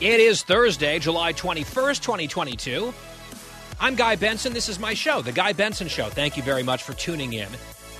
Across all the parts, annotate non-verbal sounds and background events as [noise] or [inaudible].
It is Thursday, July 21st, 2022. I'm Guy Benson. This is my show, The Guy Benson Show. Thank you very much for tuning in.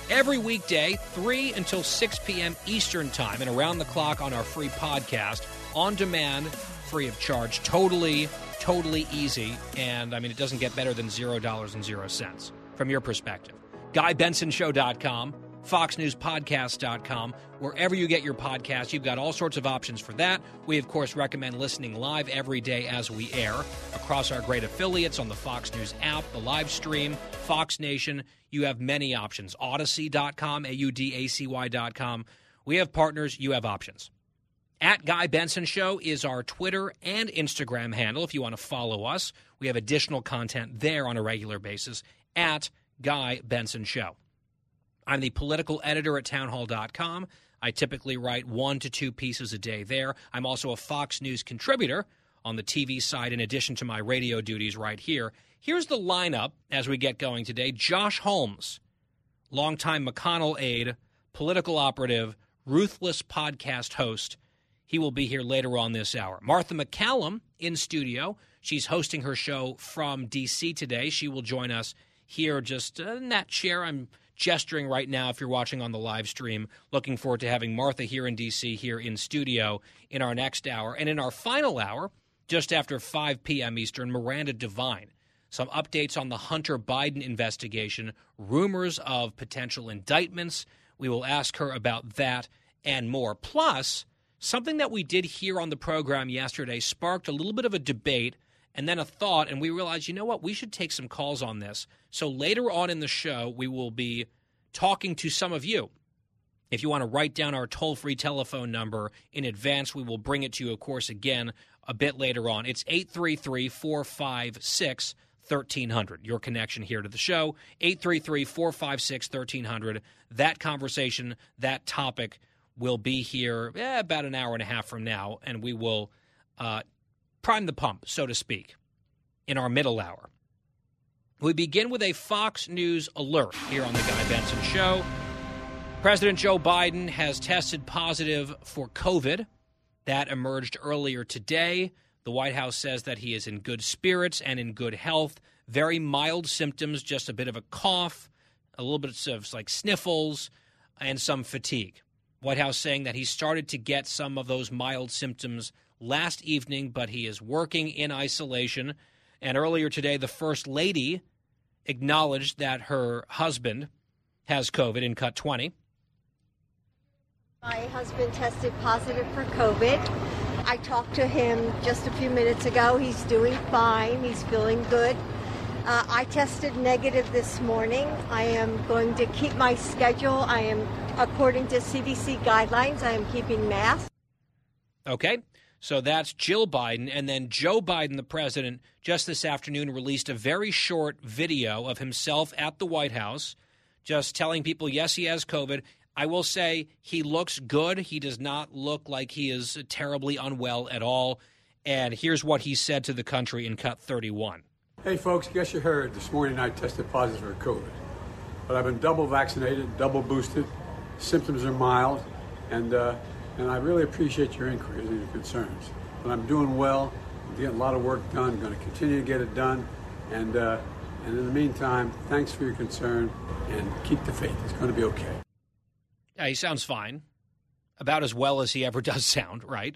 Every weekday, 3 until 6 p.m. Eastern Time, and around the clock on our free podcast, on demand, free of charge. Totally, totally easy. And I mean, it doesn't get better than $0.00 from your perspective. GuyBensonShow.com foxnewspodcast.com. Wherever you get your podcast, you've got all sorts of options for that. We, of course, recommend listening live every day as we air across our great affiliates on the Fox News app, the live stream, Fox Nation. You have many options. Audacy.com, A U D A C Y.com. We have partners, you have options. At Guy Benson Show is our Twitter and Instagram handle if you want to follow us. We have additional content there on a regular basis at Guy Benson Show. I'm the political editor at townhall.com. I typically write one to two pieces a day there. I'm also a Fox News contributor on the TV side, in addition to my radio duties right here. Here's the lineup as we get going today Josh Holmes, longtime McConnell aide, political operative, ruthless podcast host. He will be here later on this hour. Martha MacCallum in studio. She's hosting her show from D.C. today. She will join us here just uh, in that chair. I'm gesturing right now if you're watching on the live stream. Looking forward to having Martha here in D.C., here in studio in our next hour. And in our final hour, just after 5 p.m. Eastern, Miranda Devine. Some updates on the Hunter Biden investigation, rumors of potential indictments. We will ask her about that and more. Plus, something that we did here on the program yesterday sparked a little bit of a debate and then a thought, and we realized, you know what, we should take some calls on this. So later on in the show, we will be talking to some of you. If you want to write down our toll free telephone number in advance, we will bring it to you, of course, again a bit later on. It's 833 456 1300. Your connection here to the show, 833 456 1300. That conversation, that topic will be here eh, about an hour and a half from now, and we will uh, prime the pump, so to speak, in our middle hour. We begin with a Fox News alert here on the Guy Benson Show. President Joe Biden has tested positive for COVID. That emerged earlier today. The White House says that he is in good spirits and in good health. Very mild symptoms, just a bit of a cough, a little bit of like sniffles, and some fatigue. White House saying that he started to get some of those mild symptoms last evening, but he is working in isolation. And earlier today, the First Lady acknowledged that her husband has COVID in cut 20. My husband tested positive for COVID. I talked to him just a few minutes ago. He's doing fine, he's feeling good. Uh, I tested negative this morning. I am going to keep my schedule. I am, according to CDC guidelines, I am keeping masks. Okay. So that's Jill Biden. And then Joe Biden, the president, just this afternoon released a very short video of himself at the White House, just telling people, yes, he has COVID. I will say he looks good. He does not look like he is terribly unwell at all. And here's what he said to the country in cut 31. Hey, folks, guess you heard this morning I tested positive for COVID. But I've been double vaccinated, double boosted. Symptoms are mild. And, uh, and I really appreciate your inquiries and your concerns. But I'm doing well. I'm getting a lot of work done. I'm going to continue to get it done. And, uh, and in the meantime, thanks for your concern and keep the faith. It's going to be okay. Yeah, he sounds fine, about as well as he ever [laughs] does sound, right?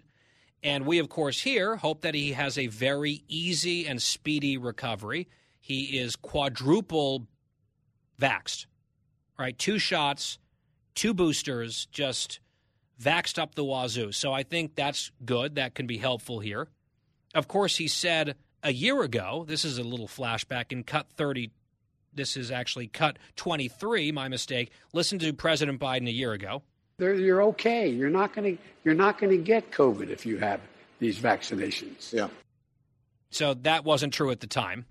And we, of course, here hope that he has a very easy and speedy recovery. He is quadruple vaxed, right? Two shots, two boosters, just vaxed up the wazoo. So I think that's good. That can be helpful here. Of course, he said a year ago, this is a little flashback in cut 30. this is actually cut 23, my mistake. Listen to President Biden a year ago. You're okay. You're not going to you're not going to get COVID if you have these vaccinations. Yeah. So that wasn't true at the time.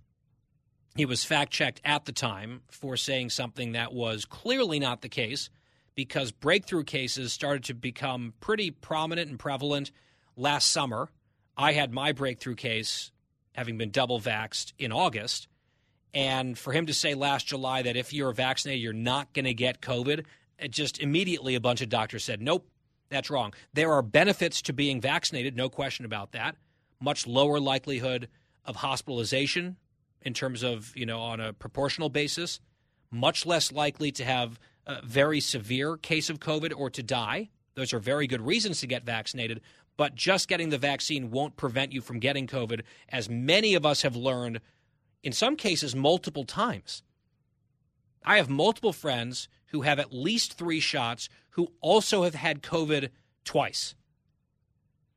He was fact checked at the time for saying something that was clearly not the case because breakthrough cases started to become pretty prominent and prevalent last summer. I had my breakthrough case having been double vaxxed in August. And for him to say last July that if you're vaccinated, you're not going to get COVID, it just immediately a bunch of doctors said, nope, that's wrong. There are benefits to being vaccinated, no question about that. Much lower likelihood of hospitalization in terms of, you know, on a proportional basis, much less likely to have a very severe case of COVID or to die. Those are very good reasons to get vaccinated, but just getting the vaccine won't prevent you from getting COVID, as many of us have learned, in some cases, multiple times. I have multiple friends who have at least three shots who also have had COVID twice.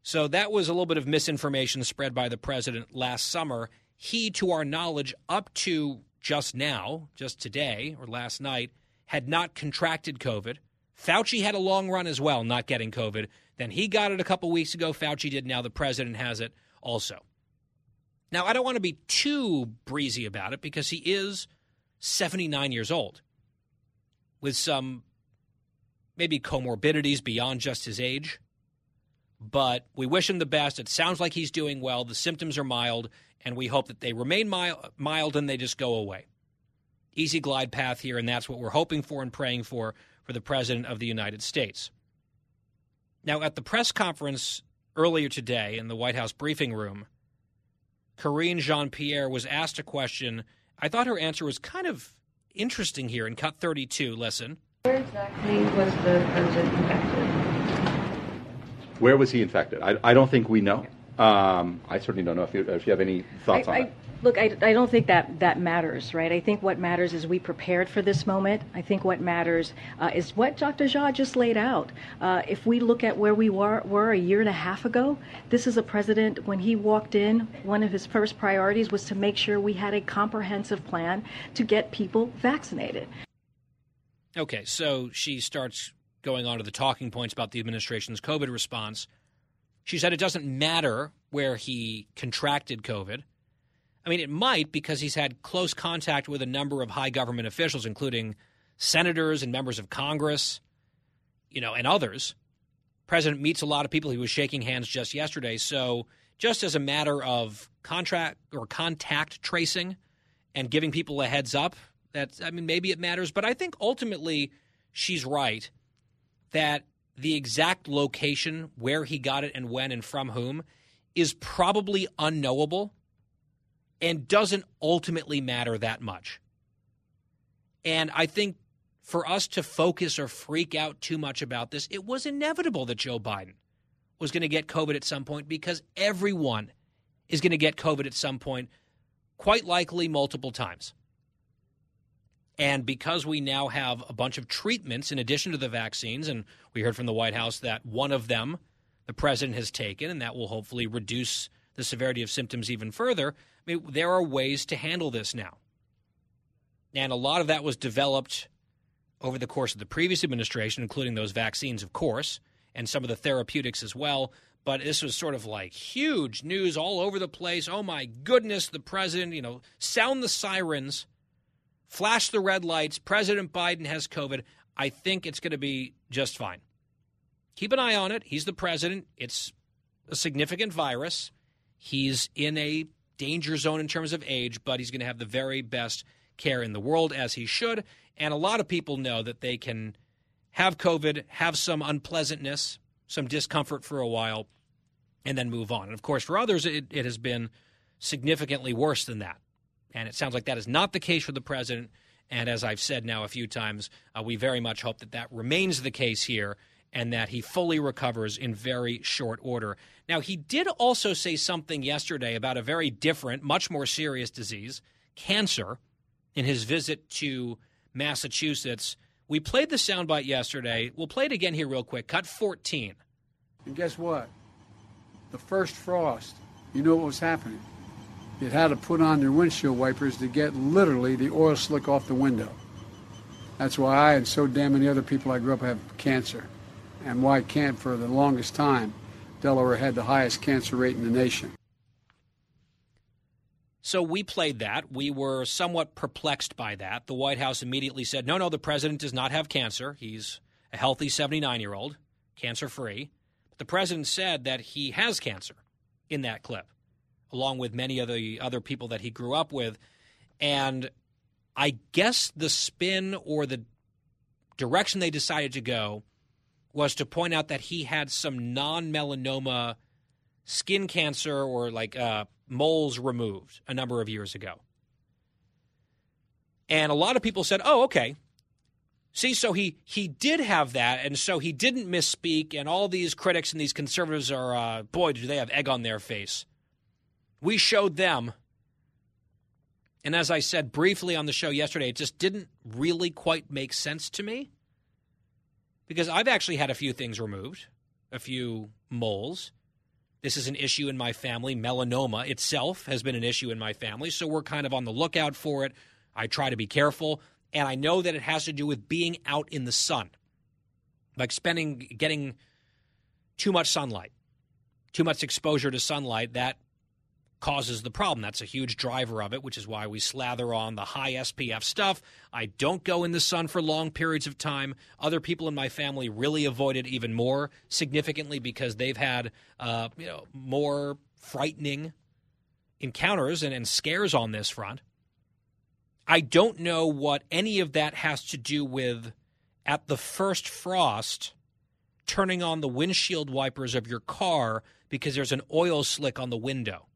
So that was a little bit of misinformation spread by the president last summer. He, to our knowledge, up to just now, just today or last night, had not contracted COVID. Fauci had a long run as well, not getting COVID. Then he got it a couple weeks ago. Fauci did. Now the president has it also. Now, I don't want to be too breezy about it because he is 79 years old with some maybe comorbidities beyond just his age. But we wish him the best. It sounds like he's doing well. The symptoms are mild, and we hope that they remain mild, and they just go away. Easy glide path here, and that's what we're hoping for and praying for for the President of the United States. Now, at the press conference earlier today in the White House briefing room, Karine Jean Pierre was asked a question. I thought her answer was kind of interesting here in cut 32. Listen. Where exactly was the president infected? Where was he infected? I, I don't think we know. Um, I certainly don't know if you, if you have any thoughts I, on I, it. Look, I, I don't think that that matters, right? I think what matters is we prepared for this moment. I think what matters uh, is what Dr. Jha just laid out. Uh, if we look at where we were, were a year and a half ago, this is a president, when he walked in, one of his first priorities was to make sure we had a comprehensive plan to get people vaccinated. Okay, so she starts going on to the talking points about the administration's COVID response. She said it doesn't matter where he contracted COVID. I mean, it might because he's had close contact with a number of high government officials, including senators and members of Congress, you know, and others. President meets a lot of people. He was shaking hands just yesterday. So, just as a matter of contract or contact tracing and giving people a heads up, that I mean, maybe it matters, but I think ultimately she's right that the exact location where he got it and when and from whom is probably unknowable and doesn't ultimately matter that much. And I think for us to focus or freak out too much about this, it was inevitable that Joe Biden was going to get COVID at some point because everyone is going to get COVID at some point, quite likely multiple times. And because we now have a bunch of treatments in addition to the vaccines, and we heard from the White House that one of them the president has taken, and that will hopefully reduce the severity of symptoms even further. I mean, there are ways to handle this now. And a lot of that was developed over the course of the previous administration, including those vaccines, of course, and some of the therapeutics as well. But this was sort of like huge news all over the place. Oh my goodness, the president, you know, sound the sirens flash the red lights. President Biden has COVID. I think it's going to be just fine. Keep an eye on it. He's the president. It's a significant virus. He's in a danger zone in terms of age, but he's going to have the very best care in the world, as he should. And a lot of people know that they can have COVID, have some unpleasantness, some discomfort for a while, and then move on. And of course, for others, it, it has been significantly worse than that. And it sounds like that is not the case for the president. And as I've said now a few times, uh, we very much hope that that remains the case here and that he fully recovers in very short order. Now, he did also say something yesterday about a very different, much more serious disease, cancer, in his visit to Massachusetts. We played the soundbite yesterday. We'll play it again here, real quick. Cut 14. And guess what? The first frost, you know what was happening? You had to put on your windshield wipers to get literally the oil slick off the window. That's why I and so damn many other people I grew up have cancer, and why can't for the longest time Delaware had the highest cancer rate in the nation. So we played that. We were somewhat perplexed by that. The White House immediately said, no, no, the president does not have cancer. He's a healthy 79 year old, cancer free. But the president said that he has cancer in that clip, along with many of the other people that he grew up with. And I guess the spin or the direction they decided to go was to point out that he had some non melanoma skin cancer or like uh, moles removed a number of years ago. And a lot of people said, oh, okay. See, so he, he did have that, and so he didn't misspeak, and all these critics and these conservatives are, uh, boy, do they have egg on their face. We showed them. And as I said briefly on the show yesterday, it just didn't really quite make sense to me because I've actually had a few things removed, a few moles. This is an issue in my family. Melanoma itself has been an issue in my family, so we're kind of on the lookout for it. I try to be careful, and I know that it has to do with being out in the sun, like spending, getting too much sunlight, too much exposure to sunlight. That causes the problem. That's a huge driver of it, which is why we slather on the high SPF stuff. I don't go in the sun for long periods of time. Other people in my family really avoid it even more significantly because they've had uh, you know more frightening encounters and, and scares on this front. I don't know what any of that has to do with at the first frost turning on the windshield wipers of your car because there's an oil slick on the window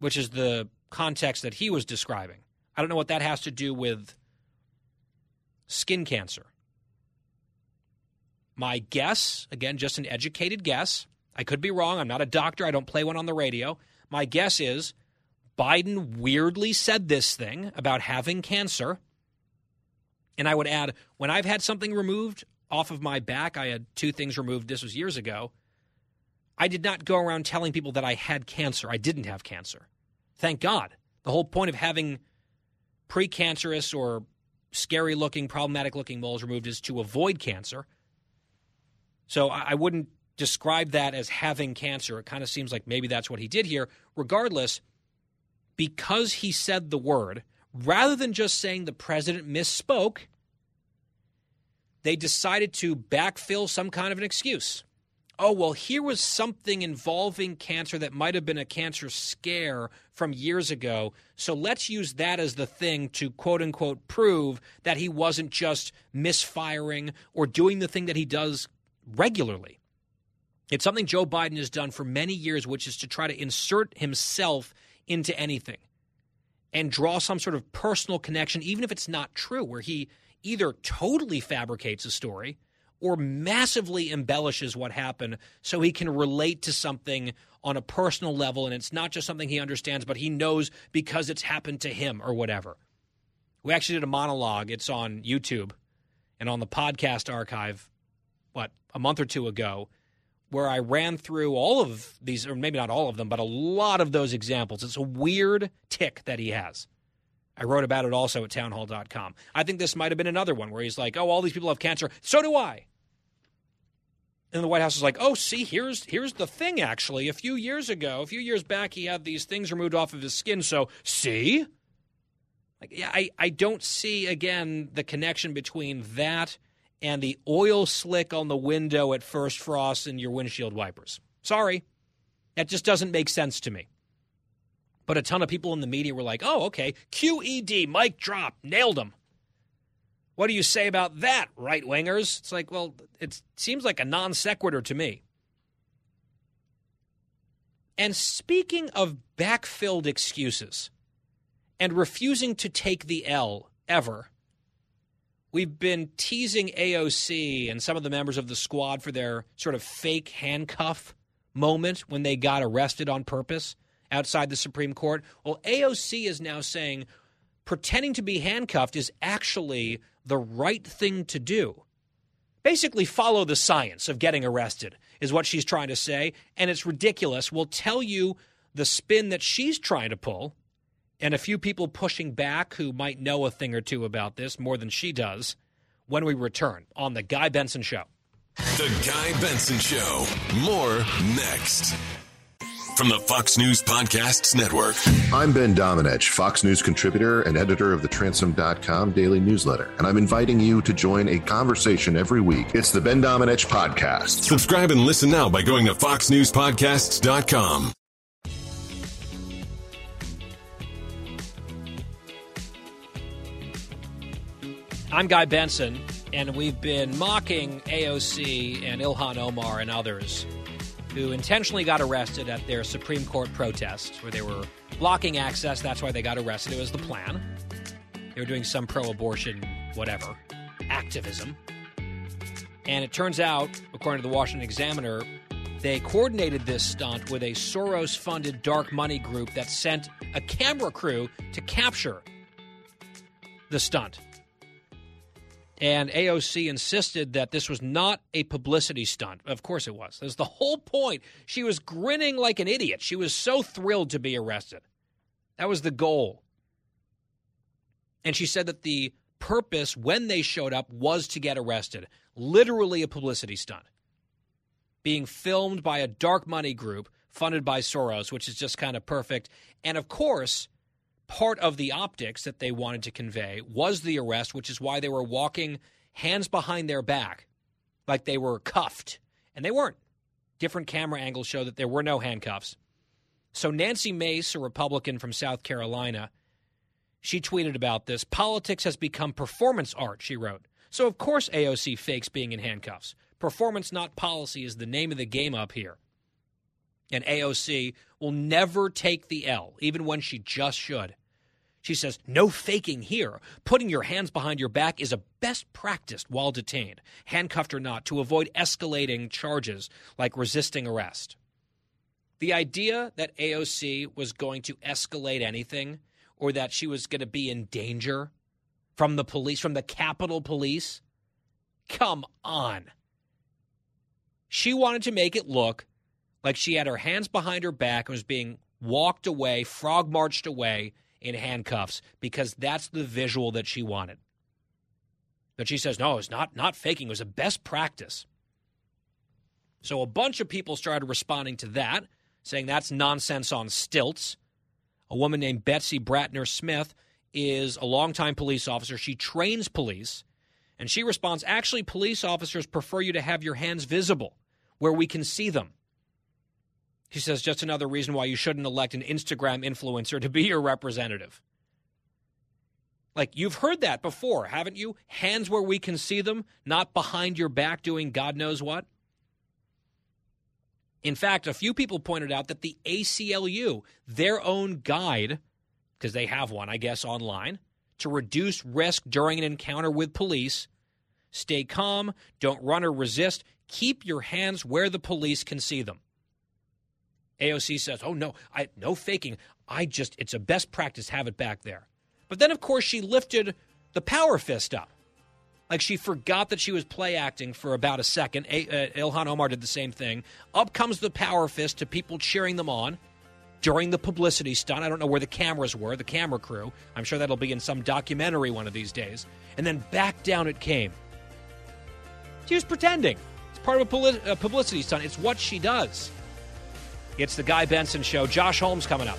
which is the context that he was describing. I don't know what that has to do with skin cancer. My guess, again, just an educated guess, I could be wrong. I'm not a doctor. I don't play one on the radio. My guess is Biden weirdly said this thing about having cancer. And I would add, when I've had something removed off of my back, I had two things removed. This was years ago. I did not go around telling people that I had cancer. I didn't have cancer. Thank God. The whole point of having precancerous or scary looking, problematic looking moles removed is to avoid cancer. So I wouldn't describe that as having cancer. It kind of seems like maybe that's what he did here. Regardless, because he said the word, rather than just saying the president misspoke, they decided to backfill some kind of an excuse oh, well, here was something involving cancer that might have been a cancer scare from years ago. So let's use that as the thing to quote unquote prove that he wasn't just misfiring or doing the thing that he does regularly. It's something Joe Biden has done for many years, which is to try to insert himself into anything and draw some sort of personal connection, even if it's not true, where he either totally fabricates a story or massively embellishes what happened so he can relate to something on a personal level and it's not just something he understands but he knows because it's happened to him or whatever. We actually did a monologue. It's on YouTube and on the podcast archive what a month or two ago where I ran through all of these or maybe not all of them but a lot of those examples. It's a weird tick that he has. I wrote about it also at townhall.com. I think this might have been another one where he's like, "Oh, all these people have cancer. So do I." And the White House is like, "Oh, see, here's here's the thing. Actually, a few years ago, a few years back, he had these things removed off of his skin. So, see, like, yeah, I I don't see again the connection between that and the oil slick on the window at first frost and your windshield wipers. Sorry, that just doesn't make sense to me. But a ton of people in the media were like, "Oh, okay, QED, mic drop, nailed him." What do you say about that, right wingers? It's like, well, it seems like a non sequitur to me. And speaking of backfilled excuses and refusing to take the L ever, we've been teasing AOC and some of the members of the squad for their sort of fake handcuff moment when they got arrested on purpose outside the Supreme Court. Well, AOC is now saying pretending to be handcuffed is actually the right thing to do. Basically, follow the science of getting arrested, is what she's trying to say. And it's ridiculous. We'll tell you the spin that she's trying to pull, and a few people pushing back who might know a thing or two about this more than she does when we return on The Guy Benson Show. The Guy Benson Show. More next. From the Fox News Podcasts Network. I'm Ben Domenech, Fox News contributor and editor of the Transom.com daily newsletter, and I'm inviting you to join a conversation every week. It's the Ben Domenech Podcast. Subscribe and listen now by going to FoxNewsPodcasts.com. I'm Guy Benson, and we've been mocking AOC and Ilhan Omar and others who intentionally got arrested at their Supreme Court protest where they were blocking access. That's why they got arrested. It was the plan. They were doing some pro abortion, whatever, activism. And it turns out, according to the Washington Examiner, they coordinated this stunt with a Soros funded dark money group that sent a camera crew to capture the stunt. And AOC insisted that this was not a publicity stunt. Of course it was. That's the whole point. She was grinning like an idiot. She was so thrilled to be arrested. That was the goal. And she said that the purpose when they showed up was to get arrested. Literally a publicity stunt. Being filmed by a dark money group funded by Soros, which is just kind of perfect. And of course, part of the optics that they wanted to convey was the arrest, which is why they were walking hands behind their back like they were cuffed. And they weren't. Different camera angles show that there were no handcuffs. So Nancy Mace, a Republican from South Carolina, she tweeted about this. Politics has become performance art, she wrote. So of course AOC fakes being in handcuffs. Performance, not policy, is the name of the game up here. And AOC will never take the L, even when she just should. She says, No faking here. Putting your hands behind your back is a best practice while detained, handcuffed or not, to avoid escalating charges like resisting arrest. The idea that AOC was going to escalate anything or that she was going to be in danger from the police, from the Capitol Police, come on. She wanted to make it look like she had her hands behind her back and was being walked away, frog marched away in handcuffs because that's the visual that she wanted. But she says, no, it's not, not faking. It was a best practice. So a bunch of people started responding to that, saying that's nonsense on stilts. A woman named Betsy Brantner Smith is a longtime police officer. She trains police. And she responds, actually, police officers prefer you to have your hands visible where we can see them. He says, just another reason why you shouldn't elect an Instagram influencer to be your representative. Like, you've heard that before, haven't you? Hands where we can see them, not behind your back doing God knows what. In fact, a few people pointed out that the ACLU, their own guide, because they have one, I guess, online, to reduce risk during an encounter with police, stay calm, don't run or resist, keep your hands where the police can see them. AOC says, "Oh no, I no faking. I just it's a best practice have it back there." But then of course she lifted the power fist up. Like she forgot that she was play acting for about a second. A- uh, Ilhan Omar did the same thing. Up comes the power fist to people cheering them on during the publicity stunt. I don't know where the cameras were, the camera crew. I'm sure that'll be in some documentary one of these days. And then back down it came. She was pretending. It's part of a, a publicity stunt. It's what she does. It's the Guy Benson Show. Josh Holmes coming up.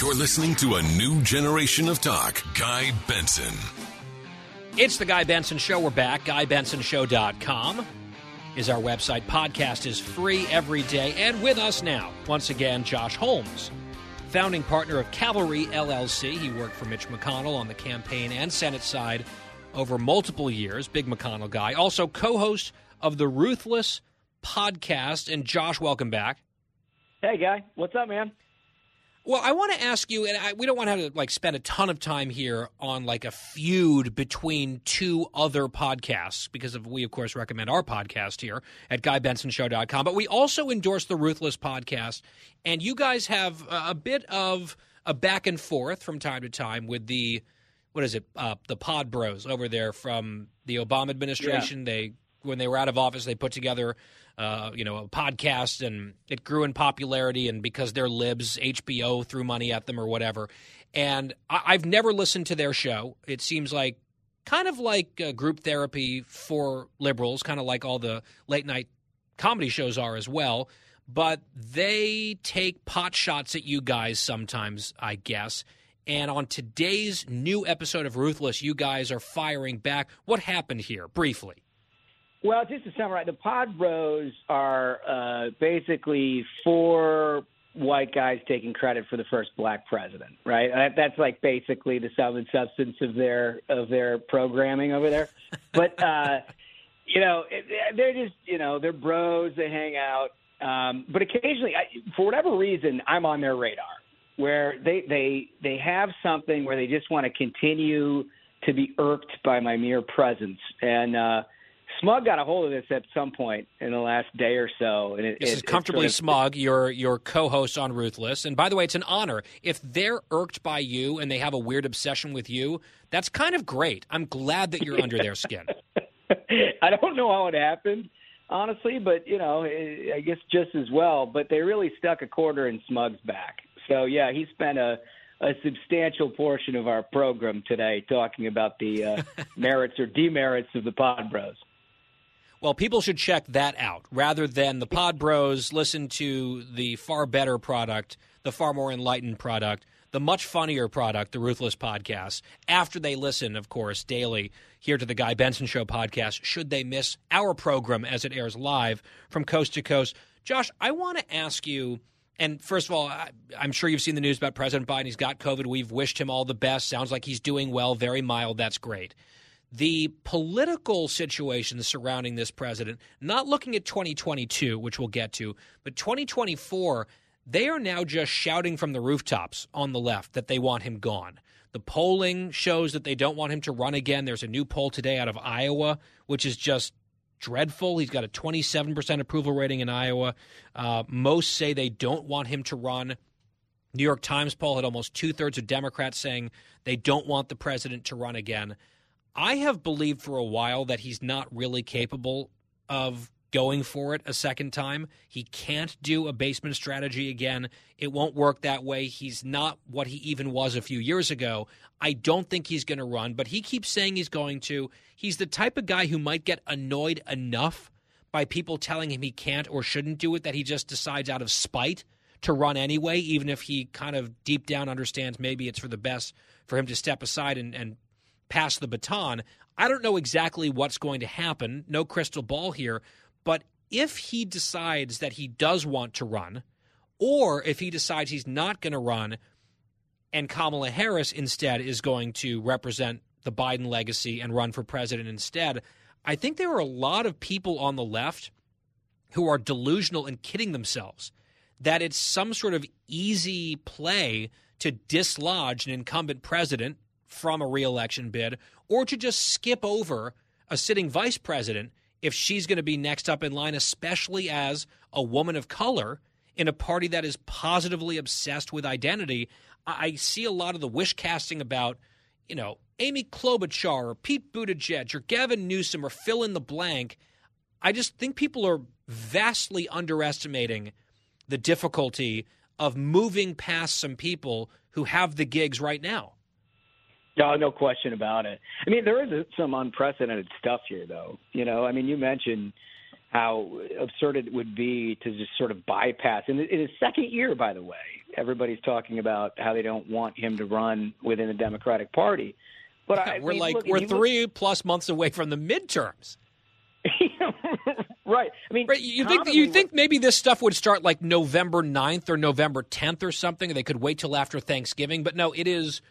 You're listening to a new generation of talk. Guy Benson. It's the Guy Benson Show. We're back. GuyBensonShow.com is our website. Podcast is free every day. And with us now, once again, Josh Holmes, founding partner of Cavalry LLC. He worked for Mitch McConnell on the campaign and Senate side over multiple years, big McConnell guy. Also, co host of the Ruthless podcast. And Josh, welcome back. Hey, guy. What's up, man? Well, I want to ask you, and I, we don't want to have to like spend a ton of time here on like a feud between two other podcasts because of we of course recommend our podcast here at GuyBensonShow.com, but we also endorse the Ruthless podcast, and you guys have a, a bit of a back and forth from time to time with the what is it, uh, the Pod Bros over there from the Obama administration. Yeah. They when they were out of office, they put together uh, you know, a podcast, and it grew in popularity. And because they're libs, HBO threw money at them or whatever. And I- have never listened to their show. It seems like kind of like uh, group therapy for liberals, kind of like all the late night comedy shows are as well. But they take pot shots at you guys sometimes, I guess. And on today's new episode of Ruthless, you guys are firing back. What happened here, briefly? Well, just to summarize, the Pod Bros are uh, basically four white guys taking credit for the first black president, right? That's like basically the sum and substance of their of their programming over there. But uh, [laughs] you know, they're just you know they're bros. They hang out, um, but occasionally, I, for whatever reason, I'm on their radar where they they they have something where they just want to continue to be irked by my mere presence and. uh Smug got a hold of this at some point in the last day or so, and it, this it, is comfortably sort of, Smug, your your co-host on Ruthless. And by the way, it's an honor if they're irked by you and they have a weird obsession with you. That's kind of great. I'm glad that you're under their skin. [laughs] I don't know how it happened, honestly, but you know, I guess just as well. But they really stuck a quarter in Smug's back. So yeah, he spent a a substantial portion of our program today talking about the uh, [laughs] merits or demerits of the Pod Bros. Well, people should check that out rather than the Pod Bros. Listen to the far better product, the far more enlightened product, the much funnier product, the Ruthless Podcast. After they listen, of course, daily here to the Guy Benson Show podcast, should they miss our program as it airs live from coast to coast. Josh, I want to ask you. And first of all, I, am sure you've seen the news about President Biden. He's got COVID. We've wished him all the best. Sounds like he's doing well, very mild. That's great the political situation surrounding this president, not looking at 2022, which we'll get to, but 2024, they are now just shouting from the rooftops on the left that they want him gone. The polling shows that they don't want him to run again. There's a new poll today out of Iowa, which is just dreadful. He's got a 27% approval rating in Iowa. Uh, most say they don't want him to run. New York Times poll had almost two thirds of Democrats saying they don't want the president to run again. I have believed for a while that he's not really capable of going for it a second time. He can't do a basement strategy again. It won't work that way. He's not what he even was a few years ago. I don't think he's going to run, but he keeps saying he's going to. He's the type of guy who might get annoyed enough by people telling him he can't or shouldn't do it that he just decides out of spite to run anyway, even if he kind of deep down understands maybe it's for the best for him to step aside and, and pass the baton. I don't know exactly what's going to happen, no crystal ball here, but if he decides that he does want to run, or if he decides he's not going to run and Kamala Harris instead is going to represent the Biden legacy and run for president instead, I think there are a lot of people on the left who are delusional and kidding themselves that it's some sort of easy play to dislodge an incumbent president from a reelection bid or to just skip over a sitting vice president if she's going to be next up in line, especially as a woman of color in a party that is positively obsessed with identity. I see a lot of the wish casting about, you know, Amy Klobuchar or Pete Buttigieg or Gavin Newsom or fill in the blank. I just think people are vastly underestimating the difficulty of moving past some people who have the gigs right now. No, no question about it. I mean, there is some unprecedented stuff here, though. You know, I mean, you mentioned how absurd it would be to just sort of bypass. In, in his second year, by the way, everybody's talking about how they don't want him to run within the Democratic Party. But yeah, I, [laughs] we're I mean, like look, we're three plus months away from the midterms. [laughs] right. I mean, right, you think you think maybe this stuff would start like November 9th or November 10th or something? They could wait till after Thanksgiving, but no, it is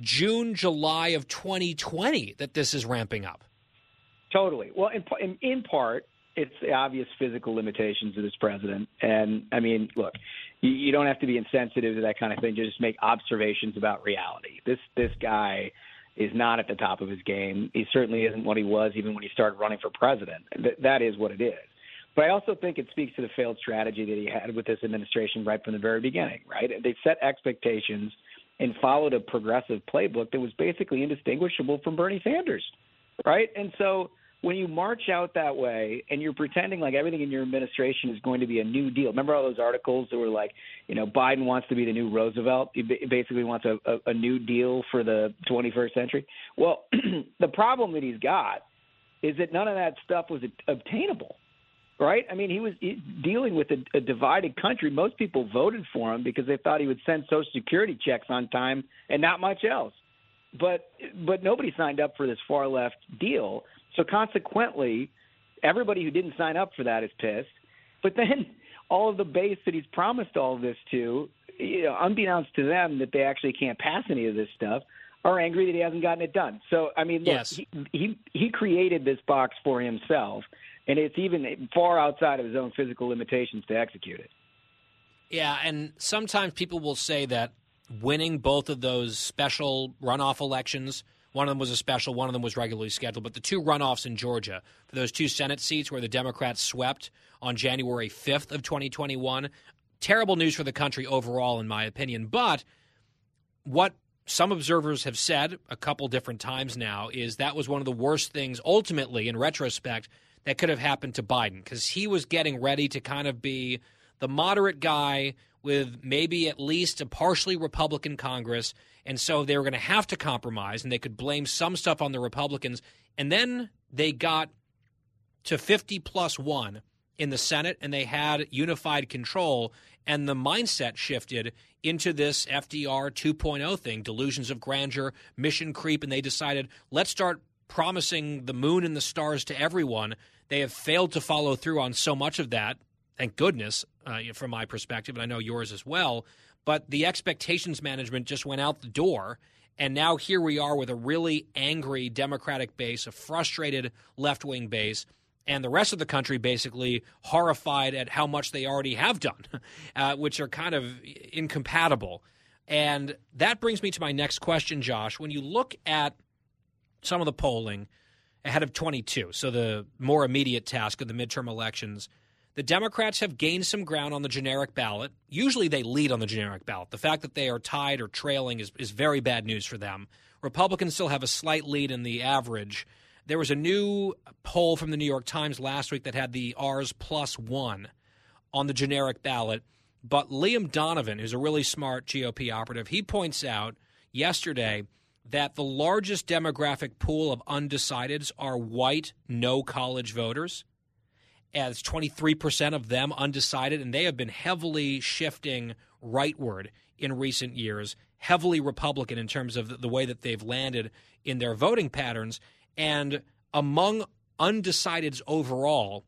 June, July of 2020 that this is ramping up. Totally. Well, in, in, in part, it's the obvious physical limitations of this president. And I mean, look, you, you don't have to be insensitive to that kind of thing. Just make observations about reality. This this guy is not at the top of his game. He certainly isn't what he was even when he started running for president. Th- that is what it is. But I also think it speaks to the failed strategy that he had with this administration right from the very beginning, right? They set expectations and followed a progressive playbook that was basically indistinguishable from Bernie Sanders, right? And so when you march out that way and you're pretending like everything in your administration is going to be a new deal. Remember all those articles that were like, you know, Biden wants to be the new Roosevelt. He basically wants a, a, a new deal for the 21st century. Well, [clears throat] the problem that he's got is that none of that stuff was obtainable. Right? I mean, he was dealing with a, a divided country. Most people voted for him because they thought he would send Social Security checks on time and not much else. But but nobody signed up for this far left deal so consequently, everybody who didn't sign up for that is pissed. But then all of the base that he's promised all of this to, you know, unbeknownst to them that they actually can't pass any of this stuff, are angry that he hasn't gotten it done. So I mean, look, yes. he, he he created this box for himself, and it's even far outside of his own physical limitations to execute it. Yeah, and sometimes people will say that winning both of those special runoff elections one of them was a special, one of them was regularly scheduled. But the two runoffs in Georgia for those two Senate seats where the Democrats swept on January 5th of 2021, terrible news for the country overall, in my opinion. But what some observers have said a couple different times now is that was one of the worst things, ultimately, in retrospect, that could have happened to Biden because he was getting ready to kind of be the moderate guy with maybe at least a partially Republican Congress and so they were going to have to compromise, and they could blame some stuff on the Republicans. And then they got to 50 plus one in the Senate, and they had unified control. And the mindset shifted into this FDR 2.0 thing delusions of grandeur, mission creep. And they decided, let's start promising the moon and the stars to everyone. They have failed to follow through on so much of that. Thank goodness, uh, from my perspective, and I know yours as well but the expectations management just went out the door. And now here we are with a really angry Democratic base, a frustrated left wing base, and the rest of the country basically horrified at how much they already have done, [laughs] uh, which are kind of incompatible. And that brings me to my next question, Josh. When you look at some of the polling ahead of 22, so the more immediate task of the midterm elections, the Democrats have gained some ground on the generic ballot. Usually they lead on the generic ballot. The fact that they are tied or trailing is, is very bad news for them. Republicans still have a slight lead in the average. There was a new poll from the New York Times last week that had the R's plus one on the generic ballot. But Liam Donovan, who's a really smart GOP operative, he points out yesterday that the largest demographic pool of undecideds are white no college voters as 23% of them undecided, and they have been heavily shifting rightward in recent years, heavily Republican in terms of the way that they've landed in their voting patterns. And among undecideds overall,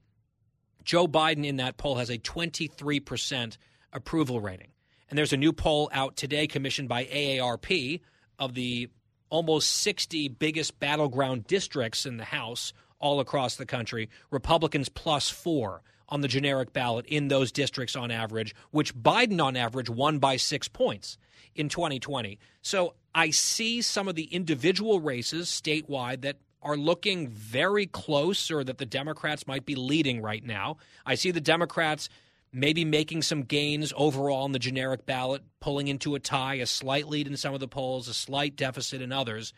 Joe Biden in that poll has a 23% approval rating. And there's a new poll out today commissioned by AARP of the almost 60 biggest battleground districts in the House all across the country, Republicans plus four on the generic ballot in those districts on average, which Biden on average won by six points in 2020. So I see some of the individual races statewide that are looking very close or that the Democrats might be leading right now. I see the Democrats maybe making some gains overall on the generic ballot, pulling into a tie, a slight lead in some of the polls, a slight deficit in others.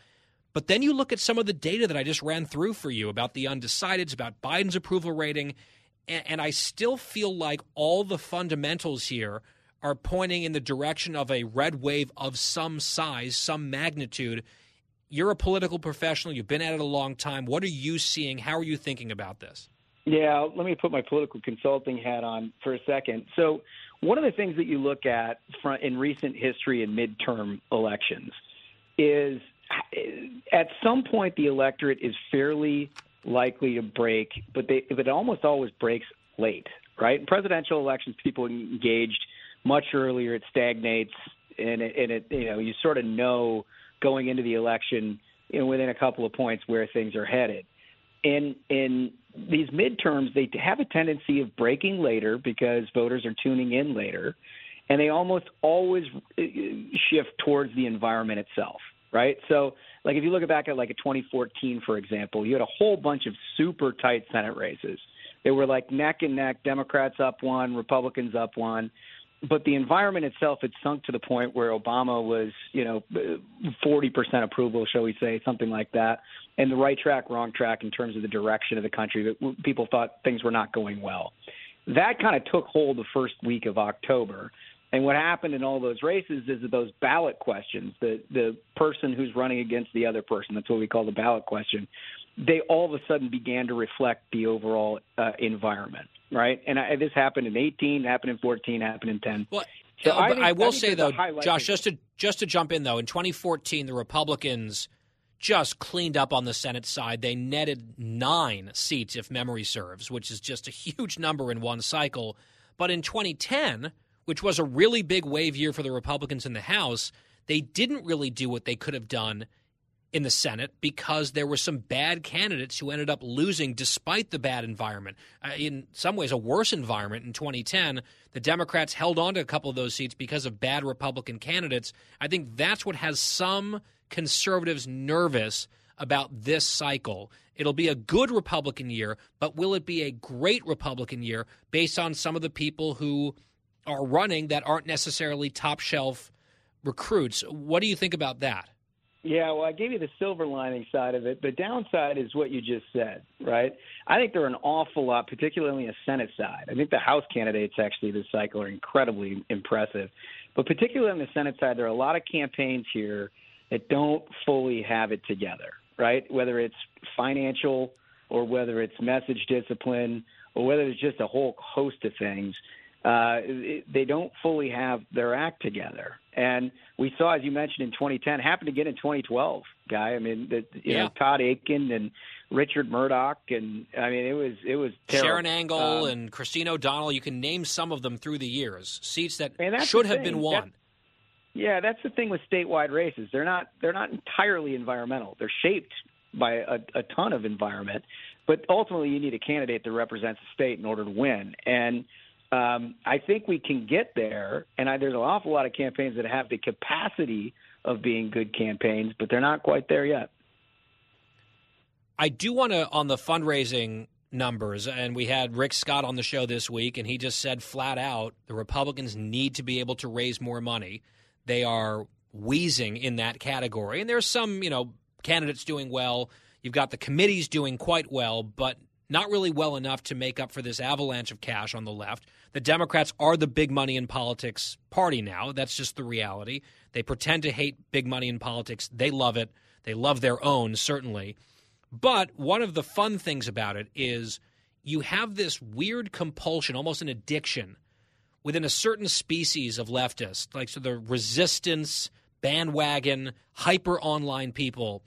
But then you look at some of the data that I just ran through for you about the undecideds, about Biden's approval rating, and, and I still feel like all the fundamentals here are pointing in the direction of a red wave of some size, some magnitude. You're a political professional, you've been at it a long time. What are you seeing? How are you thinking about this? Yeah, let me put my political consulting hat on for a second. So, one of the things that you look at in recent history in midterm elections is at some point the electorate is fairly likely to break, but they, it almost always breaks late, right? In presidential elections, people engaged much earlier. It stagnates. and it, and it you know you sort of know going into the election, you know, within a couple of points where things are headed. And in these midterms, they have a tendency of breaking later because voters are tuning in later, and they almost always uh, shift towards the environment itself, right? So, like if you look back at like a 2014, for example, you had a whole bunch of super tight Senate races. They were like neck and neck, Democrats up one, Republicans up one but the environment itself had sunk to the point where Obama was, you know, 40% approval, shall we say, something like that, and the right track, wrong track in terms of the direction of the country. That people thought things were not going well. That kind of took hold the first week of October. And what happened in all those races is that those ballot questions, the the person who's running against the other person, that's what we call the ballot question, they all of a sudden began to reflect the overall uh, environment right? And I, this happened in 18, happened in 14, happened in 10. Well, so uh, I, think, I, will I say though, Josh, just to just to jump in though, in 2014, the Republicans just cleaned up on the Senate side. They netted nine seats, if memory serves, which is just a huge number in one cycle. But in 2010, which was a really big wave year for the Republicans in the House, they didn't really do what they could have done in the Senate because there were some bad candidates who ended up losing despite the bad environment. Uh, in some ways, a worse environment in 2010. The Democrats held on to a couple of those seats because of bad Republican candidates. I think that's what has some conservatives nervous about this cycle. It'll be a good Republican year, but will it be a great Republican year based on some of the people who are running that aren't necessarily top shelf recruits? What do you think about that? Yeah, well, I gave you the silver lining side of it. The downside is what you just said, right? I think there are an awful lot, particularly on the Senate side. I think the House candidates actually this cycle are incredibly impressive. But particularly on the Senate side, there are a lot of campaigns here that don't fully have it together, right? Whether it's financial or whether it's message discipline or whether it's just a whole host of things uh, they don't fully have their act together. And we saw, as you mentioned, in 2010, happened again in 2012. Guy, I mean, the, you yeah. know, Todd Akin and Richard Mourdock, and I mean, it was it was terrible. Sharron Angle um, and Christine O'Donnell. You can name some of them through the years. Seats that should have been won. That, yeah, that's the thing with statewide races. They're not they're not entirely environmental. They're shaped by a, a ton of environment, but ultimately you need a candidate that represents the state in order to win. And um, I think we can get there, and I, there's an awful lot of campaigns that have the capacity of being good campaigns, but they're not quite there yet. I do want to on the fundraising numbers, and we had Rick Scott on the show this week, and he just said flat out the Republicans need to be able to raise more money. They are wheezing in that category, and there's some you know candidates doing well. You've got the committees doing quite well, but not really well enough to make up for this avalanche of cash on the left. The Democrats are the big money in politics party now. That's just the reality. They pretend to hate big money in politics. They love it. They love their own, certainly. But one of the fun things about it is you have this weird compulsion, almost an addiction, within a certain species of leftists, like so the resistance, bandwagon, hyper online people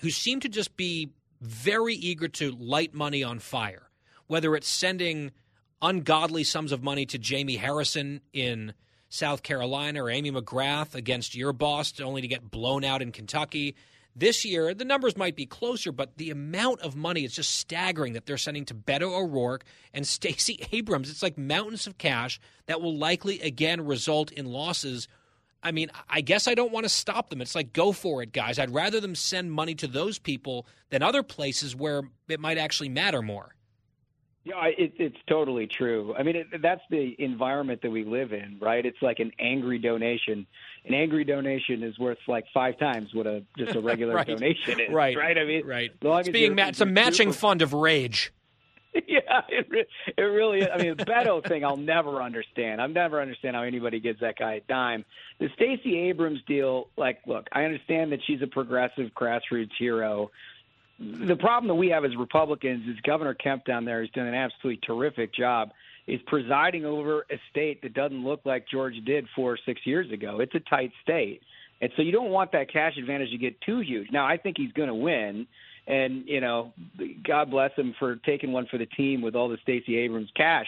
who seem to just be very eager to light money on fire, whether it's sending ungodly sums of money to Jamie Harrison in South Carolina or Amy McGrath against your boss only to get blown out in Kentucky. This year, the numbers might be closer, but the amount of money is just staggering that they're sending to Beto O'Rourke and [laughs] Stacey Abrams. It's like mountains of cash that will likely again result in losses. I mean, I guess I don't want to stop them. It's like, go for it, guys. I'd rather them send money to those people than other places where it might actually matter more. Yeah, it, it's totally true. I mean, it, that's the environment that we live in, right? It's like an angry donation. An angry donation is worth like five times what a just a regular [laughs] right. donation is, right? Right. I mean, right. It's being ma- it's a matching fund of rage. [laughs] yeah, it, re- it really is. I mean, the Beto thing, I'll never understand. I'll never understand how anybody gives that guy a dime. The Stacey Abrams deal, like, look, I understand that she's a progressive grassroots hero the problem that we have as Republicans is Governor Kemp down there has done an absolutely terrific job. Is presiding over a state that doesn't look like Georgia did four or six years ago. It's a tight state, and so you don't want that cash advantage to get too huge. Now, I think he's going to win, and you know, God bless him for taking one for the team with all the Stacey Abrams cash.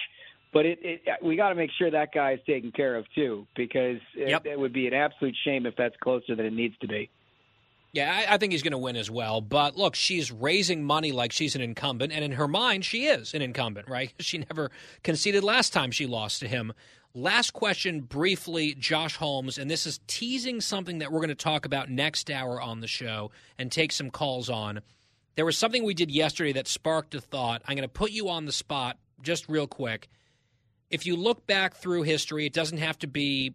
but it, it we got to make sure that guy is taken care of too, because Yep. it, it would be an absolute shame if that's closer than it needs to be. Yeah, I, I think he's going to win as well. But look, she's raising money like she's an incumbent, and in her mind, she is an incumbent, right? [laughs] She never conceded last time she lost to him. Last question, briefly, Josh Holmes, and this is teasing something that we're going to talk about next hour on the show and take some calls on. There was something we did yesterday that sparked a thought. I'm going to put you on the spot just real quick. If you look back through history, it doesn't have to be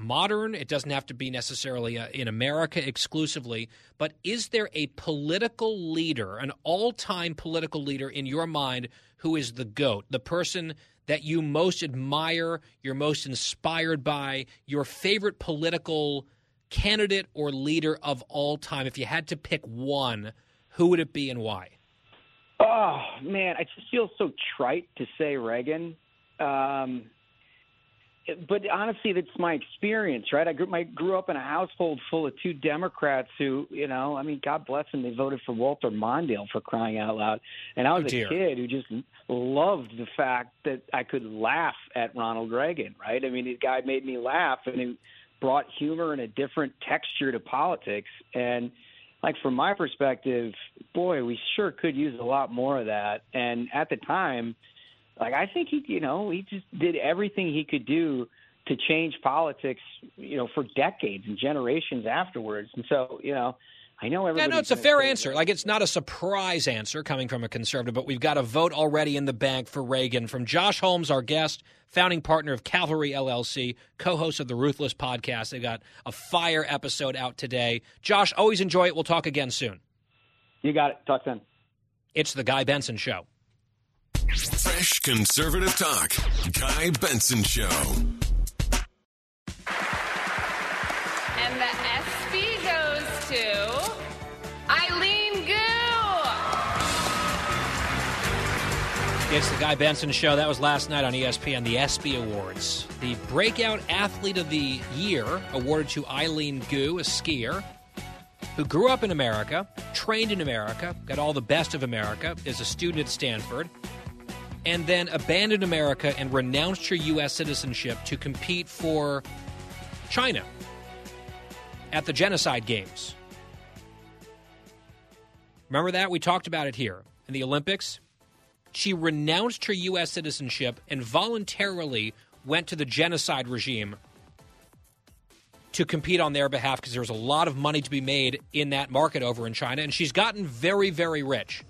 modern. It doesn't have to be necessarily uh, in America exclusively. But is there a political leader, an all time political leader in your mind who is the GOAT, the person that you most admire, you're most inspired by, your favorite political candidate or leader of all time? If you had to pick one, who would it be and why? Oh man, I just feel so trite to say Reagan. Um, but honestly, that's my experience, right? I grew, I grew up in a household full of two Democrats who, you know, I mean, God bless them, they voted for Walter Mondale for crying out loud. And I was Oh, a kid who just loved the fact that I could laugh at Ronald Reagan, right? I mean, the guy made me laugh, and he brought humor and a different texture to politics. And like from my perspective, boy, we sure could use a lot more of that. And at the time, like I think he, you know, he just did everything he could do to change politics, you know, for decades and generations afterwards. And so, you know, I know Yeah, no, it's a fair answer. Like it's not a surprise answer coming from a conservative, but we've got a vote already in the bank for Reagan. From Josh Holmes, our guest, founding partner of Cavalry LLC, co-host of the Ruthless podcast. They got a fire episode out today. Josh, always enjoy it. We'll talk again soon. You got it. Talk then. It's the Guy Benson Show. Fresh conservative talk. Guy Benson Show. And the ESPY goes to Eileen Gu. It's the Guy Benson Show. That was last night on ESPN, the ESPY Awards. The Breakout Athlete of the Year awarded to Eileen Gu, a skier who grew up in America, trained in America, got all the best of America, is a student at Stanford, and then abandoned America and renounced her U.S. citizenship to compete for China at the Genocide Games. Remember that? We talked about it here in the Olympics. She renounced her U.S. citizenship and voluntarily went to the genocide regime to compete on their behalf because there was a lot of money to be made in that market over in China. And she's gotten very, very rich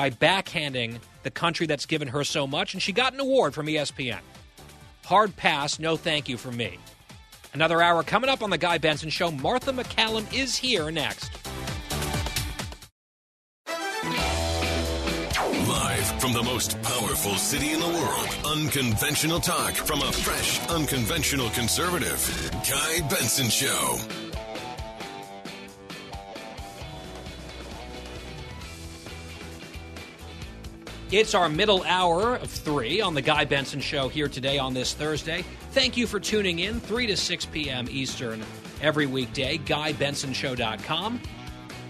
by backhanding the country that's given her so much. And she got an award from ESPN. Hard pass, no thank you from me. Another hour coming up on The Guy Benson Show. Martha MacCallum is here next. Live from the most powerful city in the world. Unconventional talk from a fresh, unconventional conservative. Guy Benson Show. It's our middle hour of three on the Guy Benson Show here today on this Thursday. Thank you for tuning in, 3 to 6 p.m. Eastern every weekday. GuyBensonShow.com.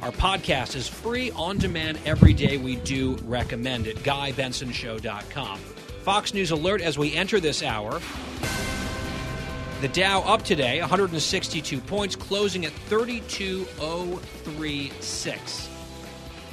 Our podcast is free on demand every day. We do recommend it. GuyBensonShow.com. Fox News alert as we enter this hour. The Dow up today, 162 points, closing at 32,036.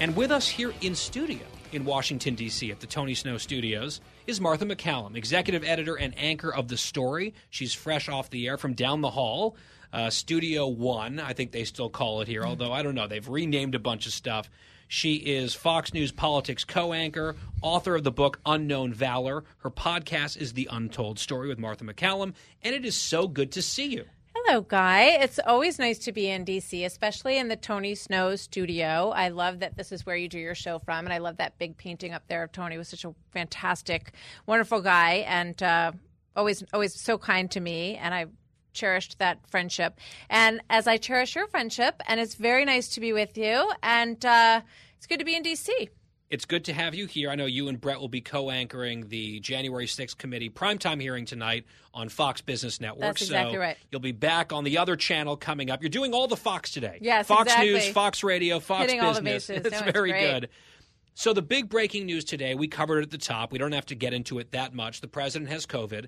And with us here in studio in Washington, D.C., at the Tony Snow Studios, is Martha MacCallum, executive editor and anchor of The Story. She's fresh off the air from down the hall, uh, Studio One, I think they still call it here, although I don't know. They've renamed a bunch of stuff. She is Fox News politics co anchor, author of the book Unknown Valor. Her podcast is The Untold Story with Martha MacCallum, and it is so good to see you. Hello, Guy. It's always nice to be in DC, especially in the Tony Snow studio. I love that this is where you do your show from, and I love that big painting up there of Tony. He was such a fantastic, wonderful guy, and uh, always, always so kind to me. And I cherished that friendship. And as I cherish your friendship, and it's very nice to be with you, and uh, it's good to be in DC. It's good to have you here. I know you and Bret will be co-anchoring the January 6th committee primetime hearing tonight on Fox Business Network. That's exactly so right. You'll be back on the other channel coming up. You're doing all the Fox today. Yes, Fox exactly. News, Fox Radio, Fox Hitting Business. It's No, very great. good. So the big breaking news today, we covered it at the top. We don't have to get into it that much. The president has COVID.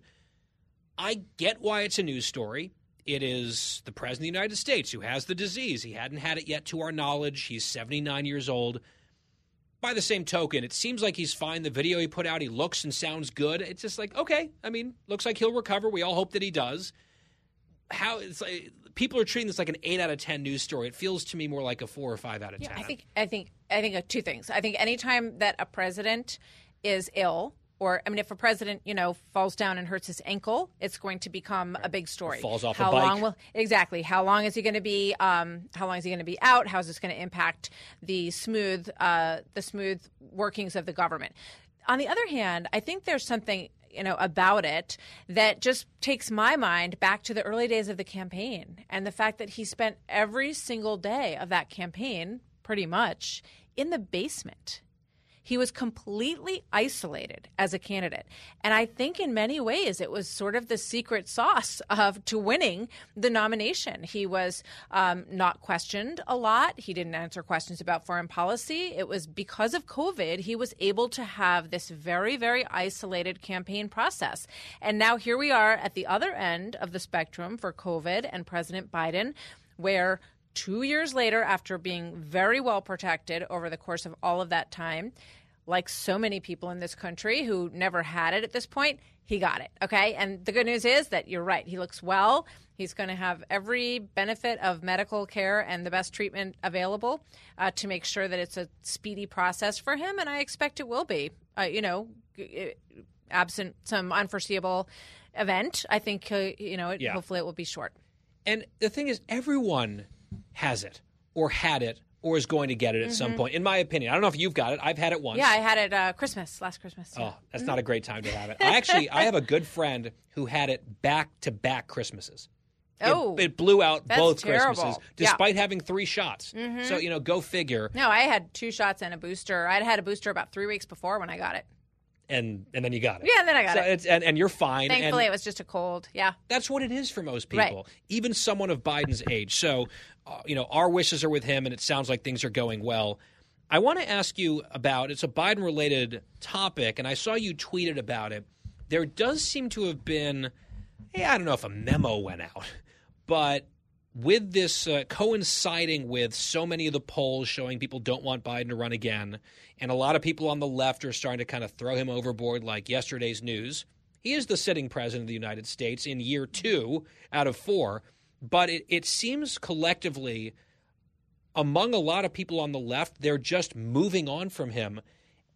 I get why it's a news story. It is the president of the United States who has the disease. He hadn't had it yet to our knowledge. He's 79 years old. By the same token, it seems like he's fine. The video he put out, he looks and sounds good. It's just like, okay, I mean, looks like he'll recover. We all hope that he does. How it's like people are treating this like an eight out of ten news story. It feels to me more like a four or five out of ten. I think I think I think two things. I think anytime that a president is ill, or I mean, if a president you know falls down and hurts his ankle, it's going to become a big story. Falls off a how bike. long will exactly? How long is he going to be? Um, how long is he going to be out? How is this going to impact the smooth uh, the smooth workings of the government? On the other hand, I think there's something you know about it that just takes my mind back to the early days of the campaign and the fact that he spent every single day of that campaign pretty much in the basement he was completely isolated as a candidate. And I think in many ways it was sort of the secret sauce of to winning the nomination. He was um, not questioned a lot. He didn't answer questions about foreign policy. It was because of COVID he was able to have this very, very isolated campaign process. And now here we are at the other end of the spectrum for COVID and President Biden, where two years later, after being very well protected over the course of all of that time, like so many people in this country who never had it at this point, he got it. Okay. And the good news is that you're right. He looks well. He's going to have every benefit of medical care and the best treatment available uh, to make sure that it's a speedy process for him. And I expect it will be. Uh, you know, absent some unforeseeable event, I think, uh, you know, it, Yeah. hopefully it will be short. And the thing is, everyone has it or had it or is going to get it at some Mhm. point. In my opinion, I don't know if you've got it. I've had it once. Yeah, I had it uh, Christmas, last Christmas. Oh, that's not a great time to have it. [laughs] I actually, I have a good friend who had it back to back Christmases. It- Oh, it, blew out both terrible. Christmases, Yeah. despite having three shots. Mhm. So you know, go figure. No, I had two shots and a booster. I'd had a booster about three weeks before when I got it. And and then you got it. Yeah, and then I got So it. It's, and, and you're fine. and- Thankfully, it was just a cold. Yeah. That's what it is for most Right. people, even someone of Biden's age. So, uh, you know, our wishes are with him, and it sounds like things are going well. I want to ask you about it's a Biden related topic, and I saw you tweeted about it. There does seem to have been, hey, I don't know if a memo went out, but with this uh, coinciding with so many of the polls showing people don't want Biden to run again, and a lot of people on the left are starting to kind of throw him overboard, like yesterday's news. He is the sitting president of the United States in year two out of four, but it, it seems collectively among a lot of people on the left, they're just moving on from him.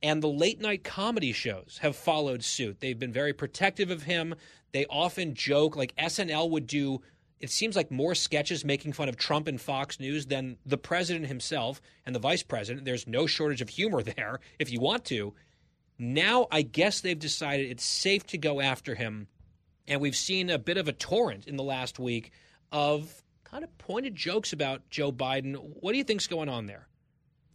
And the late night comedy shows have followed suit. They've been very protective of him. They often joke, like SNL would do, it seems like more sketches making fun of Trump and Fox News than the president himself and the vice president. There's no shortage of humor [laughs] there if you want to. Now, I guess they've decided it's safe to go after him. And we've seen a bit of a torrent in the last week of kind of pointed jokes about Joe Biden. What do you think's going on there?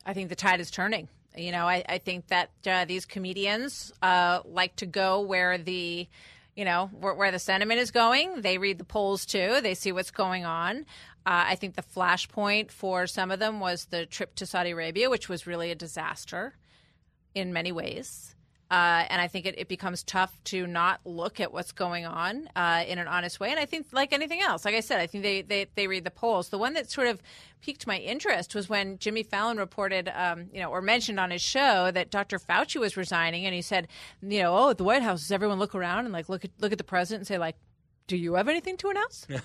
I think the tide is turning. You know, I, I think that uh, these comedians uh, like to go where the, you know, where, where the sentiment is going. They read the polls too. They see what's going on. Uh, I think the flashpoint for some of them was the trip to Saudi Arabia, which was really a disaster in many ways. Uh, and I think it, it becomes tough to not look at what's going on uh, in an honest way. And I think, like anything else, like I said, I think they, they, they read the polls. The one that sort of piqued my interest was when Jimmy Fallon reported, um, you know, or mentioned on his show that Dr. Fauci was resigning, and he said, you know, oh, at the White House, does everyone look around and like look at look at the president and say like, do you have anything to announce? [laughs]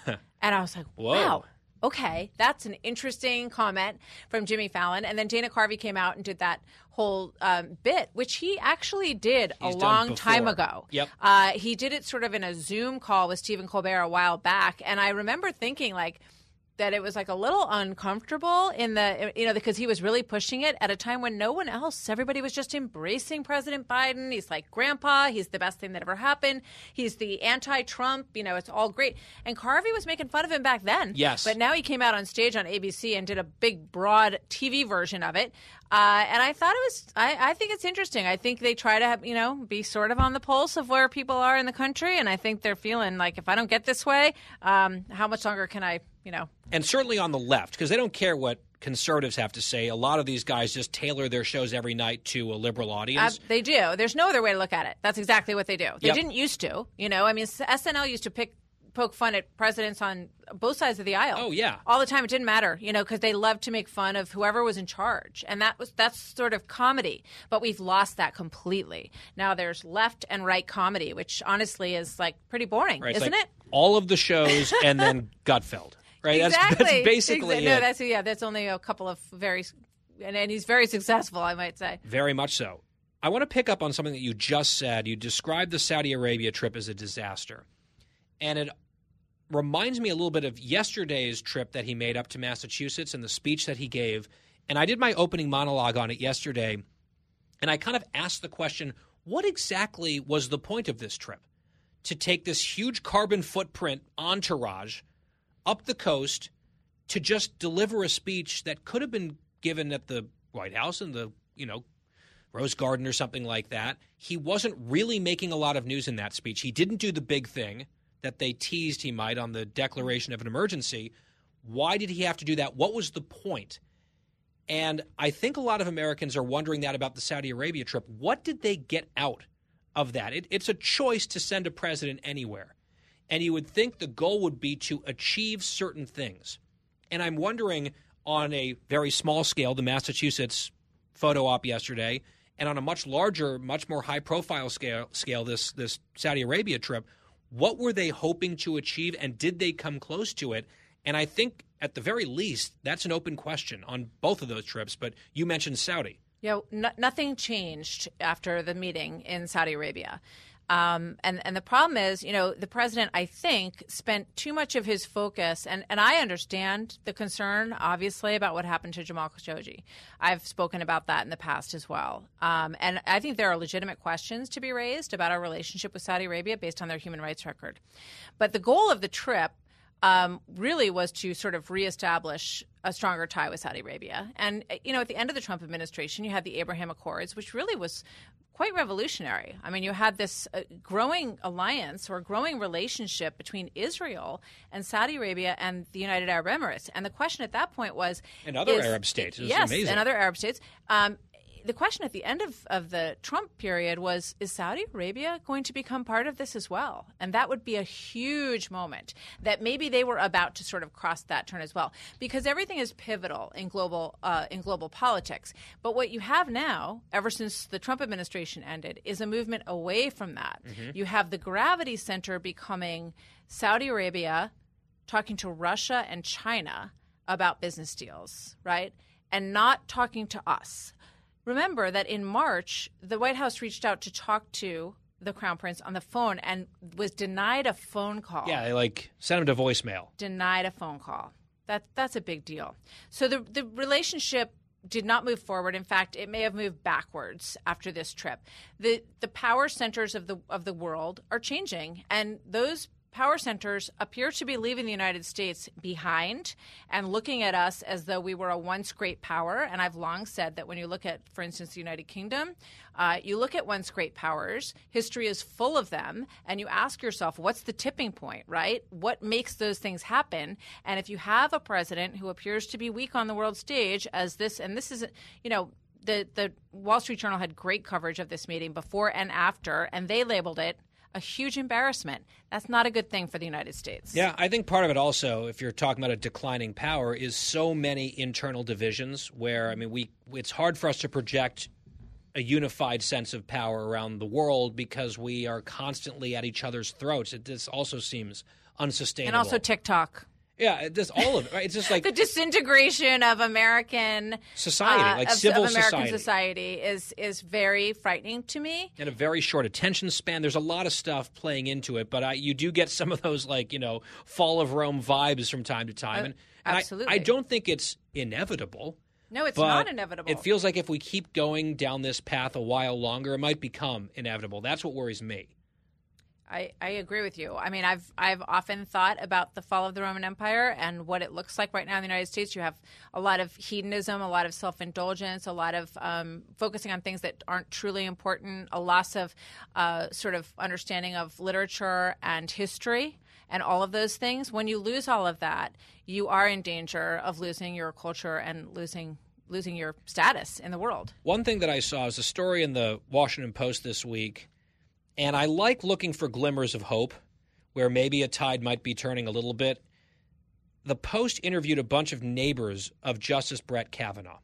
And I was like, Whoa. Okay, that's an interesting comment from Jimmy Fallon. And then Dana Carvey came out and did that whole um, bit, which he actually did He's a long time ago. Yep. Uh, he did it sort of in a Zoom call with Stephen Colbert a while back. And I remember thinking, like, that it was like a little uncomfortable in the you know because he was really pushing it at a time when no one else everybody was just embracing president biden he's like grandpa he's the best thing that ever happened he's the anti-trump you know it's all great and carvey was making fun of him back then Yes. but now he came out on stage on abc and did a big broad tv version of it uh, and I thought it was. I, I think it's interesting. I think they try to, have, you know, be sort of on the pulse of where people are in the country, and I think they're feeling like if I don't get this way, um, how much longer can I, you know, and certainly on the left because they don't care what conservatives have to say. A lot of these guys just tailor their shows every night to a liberal audience. Uh, they do. There's no other way to look at it. That's exactly what they do. They Yep. didn't used to. You know, I mean, SNL used to pick poke fun at presidents on both sides of the aisle. Oh, yeah. all the time. It didn't matter, you know, because they loved to make fun of whoever was in charge, and that was that's sort of comedy. But we've lost that completely. Now there's left and right comedy, which honestly is like pretty boring, Right? Isn't like it? All of the shows and then [laughs] Gutfeld. Right? Exactly. that's basically Exa- no, that's yeah. That's only a couple of very, and, and he's very successful, I might say. Very much so. I want to pick up on something that you just said. You described the Saudi Arabia trip as a disaster. And it reminds me a little bit of yesterday's trip that he made up to Massachusetts and the speech that he gave. And I did my opening monologue on it yesterday. And I kind of asked the question what exactly was the point of this trip? To take this huge carbon footprint entourage up the coast to just deliver a speech that could have been given at the White House and the, you know, Rose Garden or something like that. He wasn't really making a lot of news in that speech. He didn't do the big thing that they teased he might on the declaration of an emergency. Why did he have to do that? What was the point? And I think a lot of Americans are wondering that about the Saudi Arabia trip. What did they get out of that? It, it's a choice to send a president anywhere. And you would think the goal would be to achieve certain things. And I'm wondering on a very small scale, the Massachusetts photo op yesterday, and on a much larger, much more high profile scale, scale this, this Saudi Arabia trip, what were they hoping to achieve and did they come close to it? And I think at the very least, that's an open question on both of those trips. But you mentioned Saudi. Yeah, no, nothing changed after the meeting in Saudi Arabia. Um, and, and the problem is, you know, the president, I think, spent too much of his focus, and, and I understand the concern, obviously, about what happened to Jamal Khashoggi. I've spoken about that in the past as well. Um, and I think there are legitimate questions to be raised about our relationship with Saudi Arabia based on their human rights record. But the goal of the trip um, really was to sort of reestablish a stronger tie with Saudi Arabia. And, uh, you know, at the end of the Trump administration, you had the Abraham Accords, which really was quite revolutionary. I mean, you had this uh, growing alliance or growing relationship between Israel and Saudi Arabia and the United Arab Emirates. And the question at that point was And other is- Arab states. It was yes, amazing. and other Arab states. Um, the question at the end of, of the Trump period was Is Saudi Arabia going to become part of this as well? And that would be a huge moment that maybe they were about to sort of cross that turn as well. Because everything is pivotal in global, uh, in global politics. But what you have now, ever since the Trump administration ended, is a movement away from that. Mhm. You have the gravity center becoming Saudi Arabia talking to Russia and China about business deals, right? And not talking to us. Remember that in March, the White House reached out to talk to the Crown Prince on the phone and was denied a phone call. Yeah, they like sent him to voicemail. Denied a phone call. That that's a big deal. So the the relationship did not move forward. In fact, it may have moved backwards after this trip. The the power centers of the of the world are changing and those power centers appear to be leaving the United States behind and looking at us as though we were a once great power. And I've long said that when you look at, for instance, the United Kingdom, uh, you look at once great powers, history is full of them, and you ask yourself, what's the tipping point, right? What makes those things happen? And if you have a president who appears to be weak on the world stage, as this, and this is, you know, the, the Wall Street Journal had great coverage of this meeting before and after, and they labeled it a huge embarrassment. That's not a good thing for the United States. Yeah, I think part of it also, if you're talking about a declining power, is so many internal divisions where I mean we it's hard for us to project a unified sense of power around the world because we are constantly at each other's throats. It just also seems unsustainable. And also TikTok. Yeah, just all of it. Right? It's just like the disintegration of American Society, uh, like of, civil of American society. society is is very frightening to me. and a very short attention span. There's a lot of stuff playing into it, but I, you do get some of those like you know fall of Rome vibes from time to time, Uh, and, and I- absolutely. I, don't think it's inevitable. No, it's not inevitable. It feels like if we keep going down this path a while longer, it might become inevitable. That's what worries me. I, I agree with you. I mean, I've I've often thought about the fall of the Roman Empire and what it looks like right now in the United States. You have a lot of hedonism, a lot of self indulgence, a lot of um, focusing on things that aren't truly important, a loss of uh, sort of understanding of literature and history. and all of those things. When you lose all of that, you are in danger of losing your culture and losing losing your status in the world. One thing that I saw is a story in the Washington Post this week, and I like looking for glimmers of hope where maybe a tide might be turning a little bit. The Post interviewed a bunch of neighbors of Justice Brett Kavanaugh.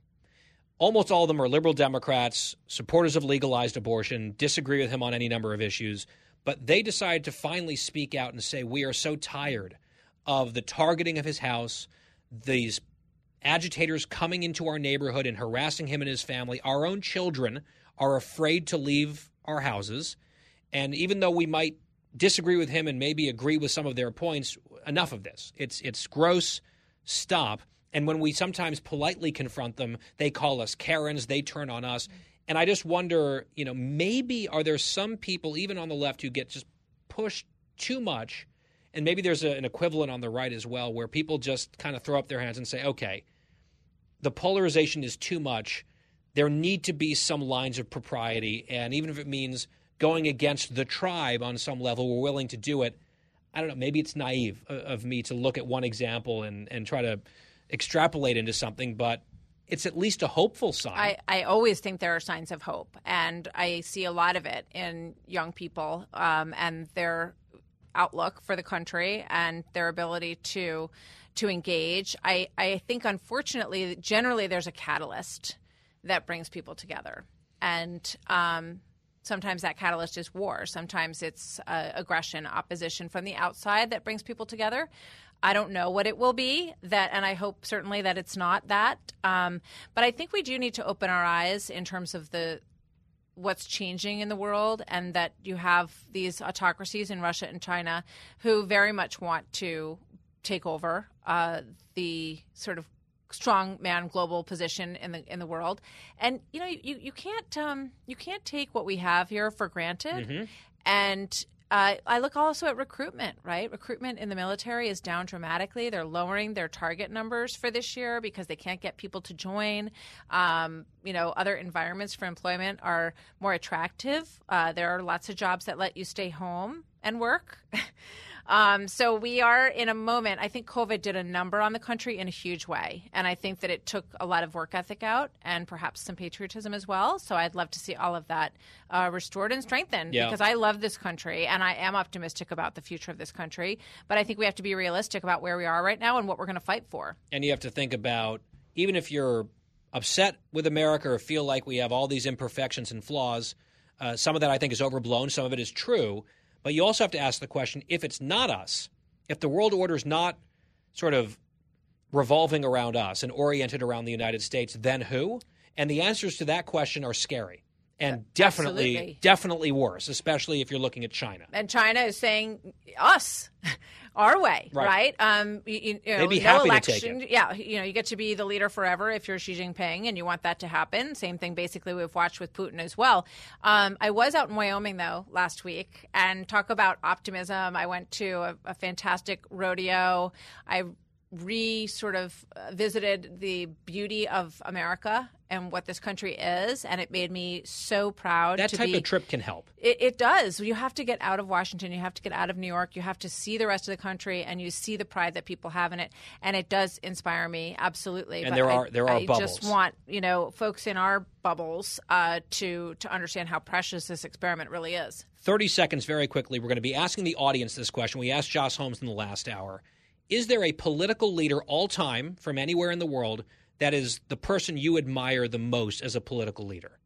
Almost all of them are liberal Democrats, supporters of legalized abortion, disagree with him on any number of issues, but they decided to finally speak out and say, We are so tired of the targeting of his house, these agitators coming into our neighborhood and harassing him and his family. Our own children are afraid to leave our houses. And even though we might disagree with him and maybe agree with some of their points, enough of this. It's it's gross. Stop. And when we sometimes politely confront them, they call us Karens, they turn on us. And I just wonder, you know, maybe are there some people, even on the left, who get just pushed too much? And maybe there's a, an equivalent on the right as well, where people just kind of throw up their hands and say, okay, the polarization is too much. There need to be some lines of propriety. And even if it means going against the tribe on some level, we're willing to do it. I don't know, maybe it's naive of me to look at one example and, and try to extrapolate into something, but it's at least a hopeful sign. I, I always think there are signs of hope, and I see a lot of it in young people um, and their outlook for the country and their ability to to engage. I, I think, unfortunately, generally there's a catalyst that brings people together, and um, sometimes that catalyst is war. Sometimes it's uh, aggression, opposition from the outside that brings people together. I don't know what it will be that, and I hope certainly that it's not that. Um, but I think we do need to open our eyes in terms of the what's changing in the world, and that you have these autocracies in Russia and China who very much want to take over uh, the sort of strong man global position in the in the world. And you know, you you can't um, you can't take what we have here for granted. Mm-hmm. And uh, I look also at recruitment, right? Recruitment in the military is down dramatically. They're lowering their target numbers for this year because they can't get people to join. Um, you know, other environments for employment are more attractive. Uh, there are lots of jobs that let you stay home and work. [laughs] Um, so we are in a moment. I think COVID did a number on the country in a huge way, and I think that it took a lot of work ethic out and perhaps some patriotism as well. So I'd love to see all of that uh, restored and strengthened Yeah. because I love this country and I am optimistic about the future of this country. But I think we have to be realistic about where we are right now and what we're going to fight for. and you have to think about even if you're upset with America or feel like we have all these imperfections and flaws, uh, some of that I think is overblown, some of it is true. But you also have to ask the question if it's not us, if the world order is not sort of revolving around us and oriented around the United States, then who? And the answers to that question are scary and definitely, absolutely. definitely worse, especially if you're looking at China. And China is saying us, [laughs] our way, Right. right? Um, you, you know, They'd be no happy to take election. Yeah, you know, you get to be the leader forever if you're Xi Jinping, and you want that to happen. Same thing, basically, we've watched with Putin as well. Um, I was out in Wyoming though last week, and talk about optimism. I went to a, a fantastic rodeo. I re sort of uh, visited the beauty of America and what this country is, and it made me so proud. That type be, of trip can help. it, it does. You have to get out of Washington. You have to get out of New York. You have to see the rest of the country, and you see the pride that people have in it. And it does inspire me absolutely. And But there I- are- there are I just want you know folks in our bubbles uh, to to understand how precious this experiment really is. 30 seconds very quickly. We're going to be asking the audience this question. We asked Josh Holmes in the last hour. Is there a political leader all time from anywhere in the world that is the person you admire the most as a political leader?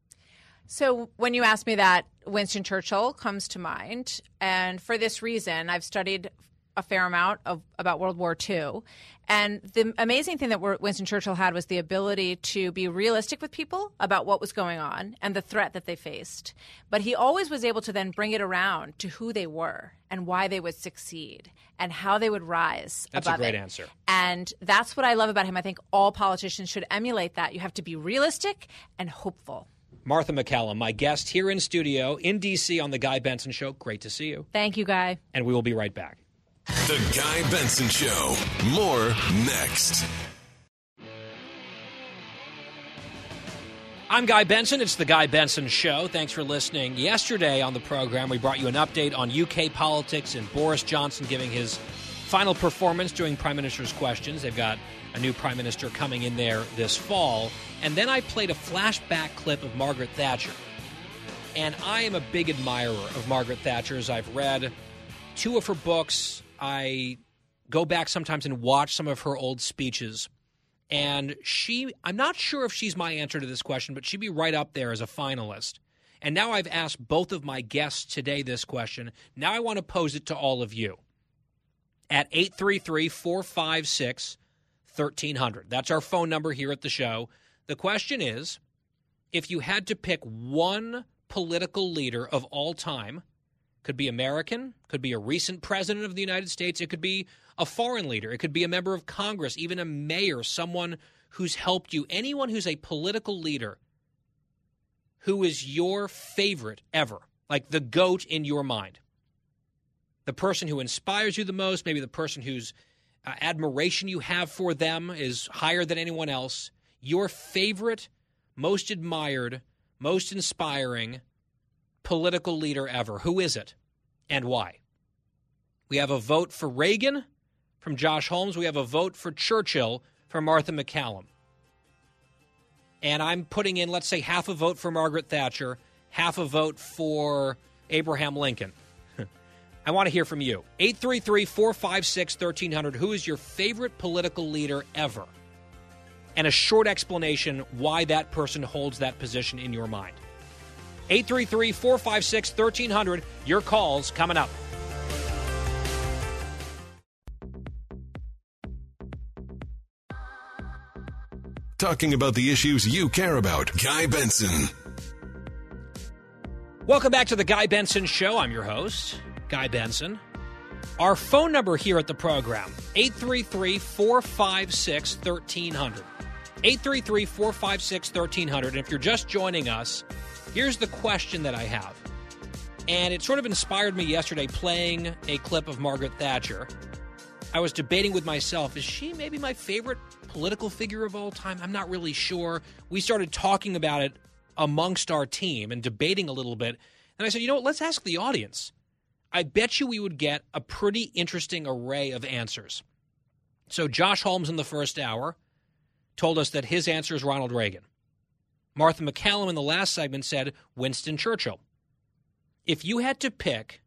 So when you ask me that, Winston Churchill comes to mind, and for this reason, I've studied a fair amount of about World War II. And the amazing thing that Winston Churchill had was the ability to be realistic with people about what was going on and the threat that they faced. But he always was able to then bring it around to who they were and why they would succeed and how they would rise. That's a great it. answer. And that's what I love about him. I think all politicians should emulate that. You have to be realistic and hopeful. Martha MacCallum, my guest here in studio in D.C. on The Guy Benson Show. Great to see you. Thank you, Guy. And we will be right back. The Guy Benson Show. More next. I'm Guy Benson. It's the Guy Benson Show. Thanks for listening. Yesterday on the program, we brought you an update on UK politics and Boris Johnson giving his final performance during Prime Minister's Questions. They've got a new Prime Minister coming in there this fall. And then I played a flashback clip of Margaret Thatcher. And I am a big admirer of Margaret Thatcher's. I've read two of her books. I go back sometimes and watch some of her old speeches. And she, I'm not sure if she's my answer to this question, but she'd be right up there as a finalist. And now I've asked both of my guests today this question. Now I want to pose it to all of you at 833 456 1300. That's our phone number here at the show. The question is if you had to pick one political leader of all time, could be American, could be a recent president of the United States, it could be a foreign leader, it could be a member of Congress, even a mayor, someone who's helped you, anyone who's a political leader who is your favorite ever, like the goat in your mind. The person who inspires you the most, maybe the person whose uh, admiration you have for them is higher than anyone else. Your favorite, most admired, most inspiring political leader ever. Who is it and why? We have a vote for Reagan from Josh Holmes. We have a vote for Churchill from Martha MacCallum. And I'm putting in, let's say, half a vote for Margaret Thatcher, half a vote for Abraham Lincoln. [laughs] I want to hear from you. 833 456 1300. Who is your favorite political leader ever? And a short explanation why that person holds that position in your mind. 833 456 1300. Your calls coming up. Talking about the issues you care about. Guy Benson. Welcome back to the Guy Benson Show. I'm your host, Guy Benson. Our phone number here at the program, 833 456 1300. 833 456 1300. And if you're just joining us, here's the question that I have. And it sort of inspired me yesterday playing a clip of Margaret Thatcher. I was debating with myself, is she maybe my favorite political figure of all time? I'm not really sure. We started talking about it amongst our team and debating a little bit. And I said, you know what, let's ask the audience. I bet you we would get a pretty interesting array of answers. So Josh Holmes in the first hour told us that his answer is Ronald Reagan. Martha MacCallum in the last segment said Winston Churchill. If you had to pick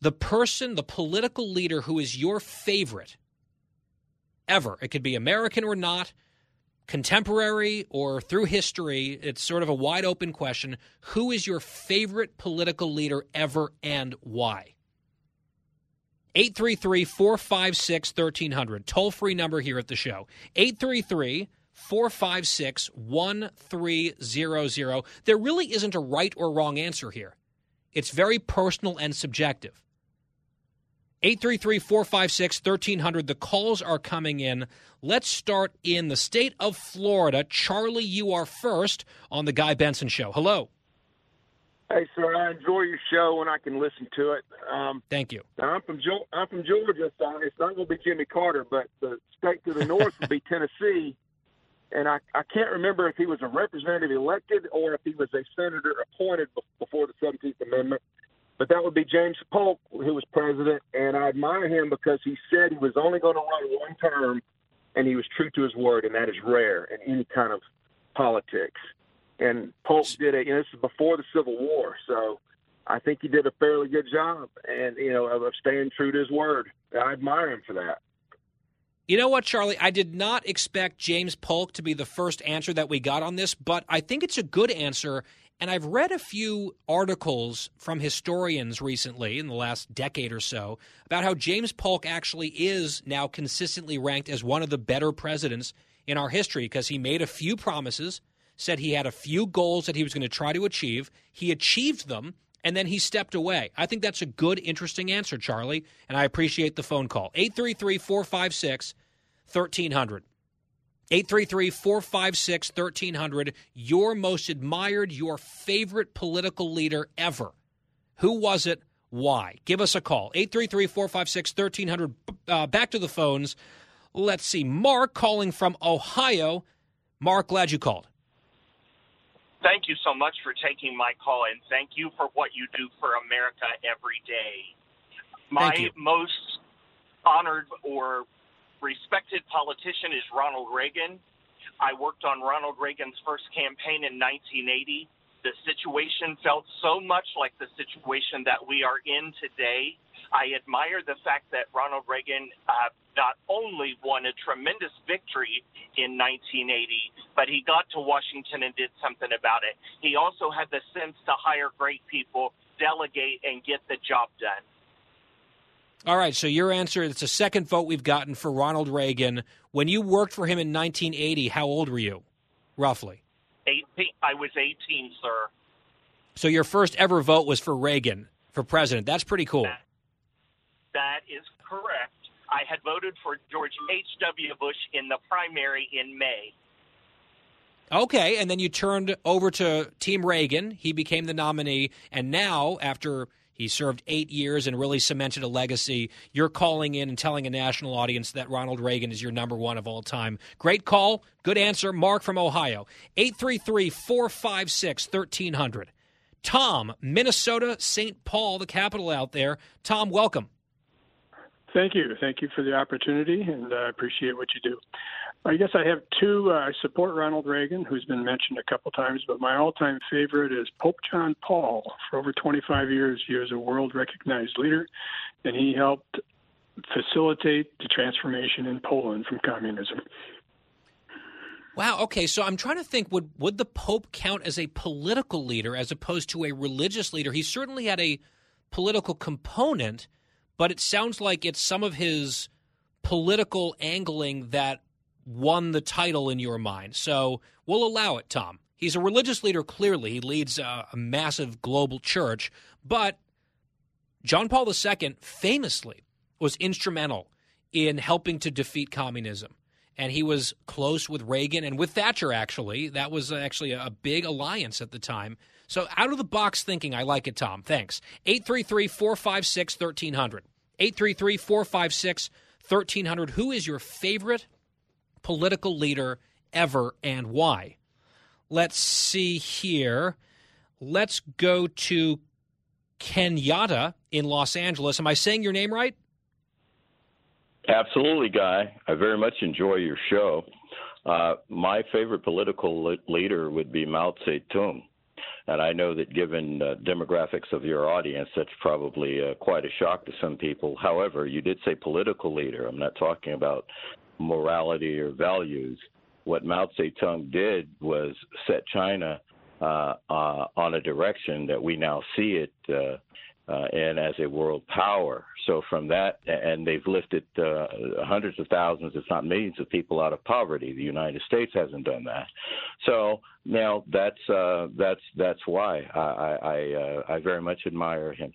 the person, the political leader who is your favorite ever, it could be American or not, contemporary or through history, it's sort of a wide open question. Who is your favorite political leader ever and why? 833 456 1300, toll free number here at the show. 833 456 1300. There really isn't a right or wrong answer here. It's very personal and subjective. 833 456 1300. The calls are coming in. Let's start in the state of Florida. Charlie, you are first on The Guy Benson Show. Hello. Hey, sir, I enjoy your show when I can listen to it. Um, Thank you. I'm from jo- I'm from Georgia, so it's not going to be Jimmy Carter, but the state to the north would be [laughs] Tennessee. And I, I can't remember if he was a representative elected or if he was a senator appointed before the 17th Amendment but that would be James Polk, who was president, and I admire him because he said he was only going to run one term, and he was true to his word, and that is rare in any kind of politics. And Polk did it. You know, this is before the Civil War, so I think he did a fairly good job, and you know, of, of staying true to his word. I admire him for that. You know what, Charlie? I did not expect James Polk to be the first answer that we got on this, but I think it's a good answer and I've read a few articles from historians recently in the last decade or so about how James Polk actually is now consistently ranked as one of the better presidents in our history because he made a few promises, said he had a few goals that he was going to try to achieve. He achieved them, and then he stepped away. I think that's a good, interesting answer, Charlie, and I appreciate the phone call. 833 456 1300. 833 456 1300. Your most admired, your favorite political leader ever. Who was it? Why? Give us a call. 833 456 1300. Uh, back to the phones. Let's see. Mark calling from Ohio. Mark, glad you called. Thank you so much for taking my call, and thank you for what you do for America every day. My most honored or respected politician is Ronald Reagan. I worked on Ronald Reagan's first campaign in 1980. The situation felt so much like the situation that we are in today. I admire the fact that Ronald Reagan uh, not only won a tremendous victory in 1980, but he got to Washington and did something about it. He also had the sense to hire great people, delegate, and get the job done. All right, so your answer it's the second vote we've gotten for Ronald Reagan. When you worked for him in 1980, how old were you, roughly? 18, I was 18, sir. So your first ever vote was for Reagan for president. That's pretty cool. That is correct. I had voted for George H.W. Bush in the primary in May. Okay, and then you turned over to Team Reagan. He became the nominee, and now after he served eight years and really cemented a legacy, you're calling in and telling a national audience that Ronald Reagan is your number one of all time. Great call, good answer. Mark from Ohio, eight three three four five six thirteen hundred. Tom, Minnesota, St. Paul, the capital out there. Tom, welcome. Thank you. Thank you for the opportunity, and I appreciate what you do. I guess I have two. Uh, I support Ronald Reagan, who's been mentioned a couple times, but my all-time favorite is Pope John Paul. For over 25 years, he was a world-recognized leader, and he helped facilitate the transformation in Poland from communism. Wow. Okay. So I'm trying to think would would the Pope count as a political leader as opposed to a religious leader? He certainly had a political component, but it sounds like it's some of his political angling that won the title in your mind. So we'll allow it, Tom. He's a religious leader, clearly. He leads a, a massive global church, but John Paul II famously was instrumental in helping to defeat communism. And he was close with Reagan and with Thatcher, actually. That was uh, actually a big alliance at the time. So, out of the box thinking, I like it, Tom. Thanks. 833 456 1300. 833 456 1300. Who is your favorite political leader ever and why? Let's see here. Let's go to Kenyatta in Los Angeles. Am I saying your name right? Absolutely, Guy. I very much enjoy your show. Uh, my favorite political leader would be Mao Zedong. And I know that given uh, demographics of your audience, that's probably uh, quite a shock to some people. However, you did say political leader. I'm not talking about morality or values. What Mao Zedong did was set China uh, uh, on a direction that we now see it uh, in as a world power. So from that, and they've lifted uh, hundreds of thousands, if not millions, of people out of poverty. The United States hasn't done that. So now that's uh, that's that's why I I, uh, I very much admire him.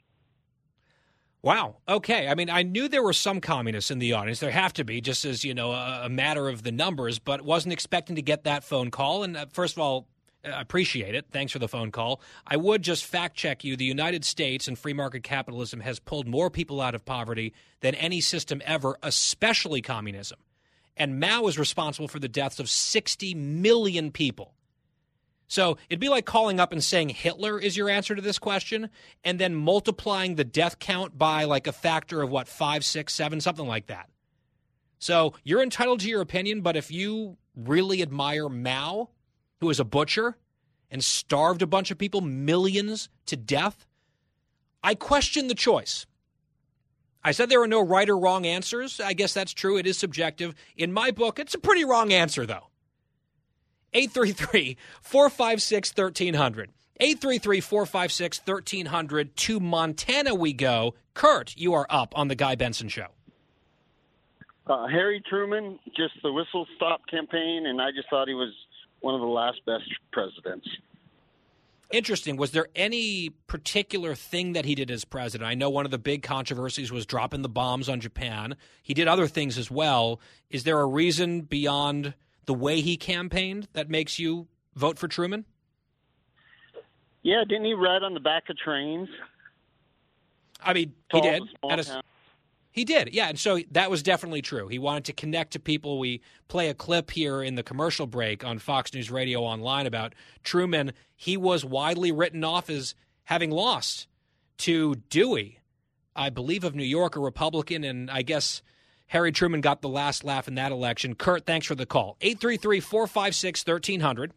Wow. Okay. I mean, I knew there were some communists in the audience. There have to be, just as you know, a, a matter of the numbers. But wasn't expecting to get that phone call. And uh, first of all, appreciate it. Thanks for the phone call. I would just fact check you. The United States and free market capitalism has pulled more people out of poverty than any system ever, especially communism. And Mao is responsible for the deaths of 60 million people. So it'd be like calling up and saying Hitler is your answer to this question, and then multiplying the death count by like a factor of what, five, six, seven, something like that. So you're entitled to your opinion, but if you really admire Mao, who was a butcher and starved a bunch of people, millions to death, I question the choice. I said there are no right or wrong answers. I guess that's true. It is subjective. In my book, it's a pretty wrong answer, though. 833 456 1300. 833 456 1300. To Montana we go. Kurt, you are up on The Guy Benson Show. Uh, Harry Truman, just the whistle stop campaign, and I just thought he was one of the last best presidents. Interesting. Was there any particular thing that he did as president? I know one of the big controversies was dropping the bombs on Japan. He did other things as well. Is there a reason beyond the way he campaigned that makes you vote for Truman? Yeah, didn't he ride on the back of trains? I mean, he did. At a. He did, yeah, and so that was definitely true. He wanted to connect to people. We play a clip here in the commercial break on Fox News Radio Online about Truman. He was widely written off as having lost to Dewey, I believe of New York, a Republican, and I guess Harry Truman got the last laugh in that election. Kurt, thanks for the call. 833 456 1300.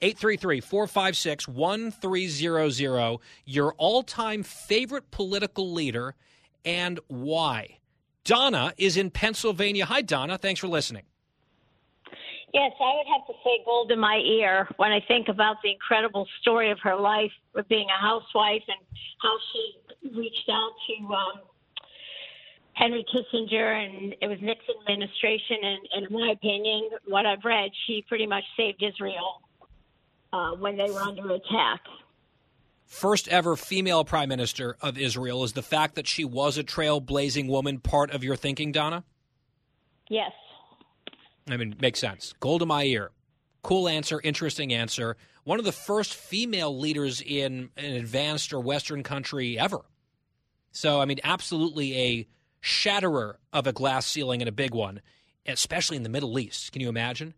833 456 1300. Your all time favorite political leader and why. Donna is in Pennsylvania. Hi, Donna. Thanks for listening. Yes, I would have to say Golda Meir when I think about the incredible story of her life of being a housewife and how she reached out to um, Henry Kissinger and it was Nixon administration. And, and in my opinion, what I've read, she pretty much saved Israel uh, when they were under attack first ever female prime minister of Israel. Is the fact that she was a trailblazing woman part of your thinking, Donna? Yes. I mean, makes sense. Golda Meir. Cool answer, interesting answer. One of the first female leaders in an advanced or Western country ever. So, I mean, absolutely a shatterer of a glass ceiling and a big one, especially in the Middle East. Can you imagine?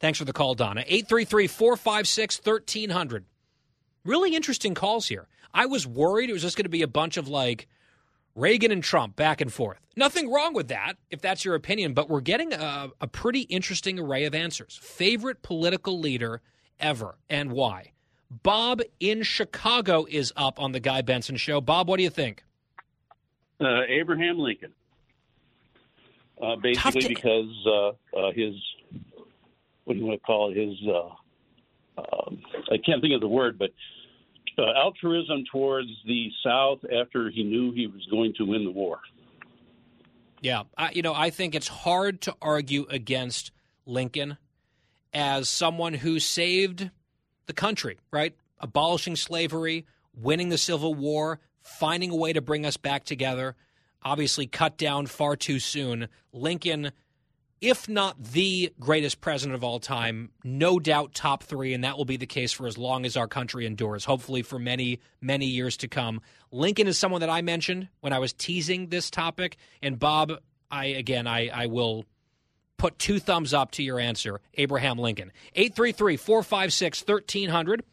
Thanks for the call, Donna. 833 456 1300. Really interesting calls here. I was worried it was just going to be a bunch of like Reagan and Trump back and forth. Nothing wrong with that, if that's your opinion, but we're getting a, a pretty interesting array of answers. Favorite political leader ever and why? Bob in Chicago is up on the Guy Benson show. Bob, what do you think? Uh, Abraham Lincoln. Uh, basically, to- because uh, uh, his, what do you want to call it, his uh, um, I can't think of the word, but uh, altruism towards the South after he knew he was going to win the war. Yeah, I, you know, I think it's hard to argue against Lincoln as someone who saved the country, right? Abolishing slavery, winning the Civil War, finding a way to bring us back together. Obviously, cut down far too soon. Lincoln if not the greatest president of all time, no doubt top three, and that will be the case for as long as our country endures, hopefully for many, many years to come. Lincoln is someone that I mentioned when I was teasing this topic. And Bob, I again, I, I will put two thumbs up to your answer Abraham Lincoln. 833 456 1300.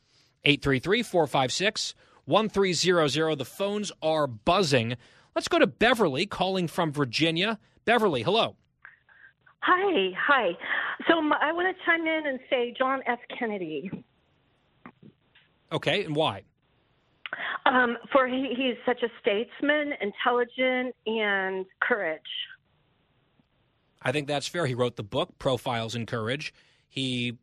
833 456 1300. The phones are buzzing. Let's go to Beverly calling from Virginia. Beverly, hello. Hi, hi. So I want to chime in and say John F. Kennedy. Okay, and why? Um, for he, he's such a statesman, intelligent, and courage. I think that's fair. He wrote the book Profiles in Courage. He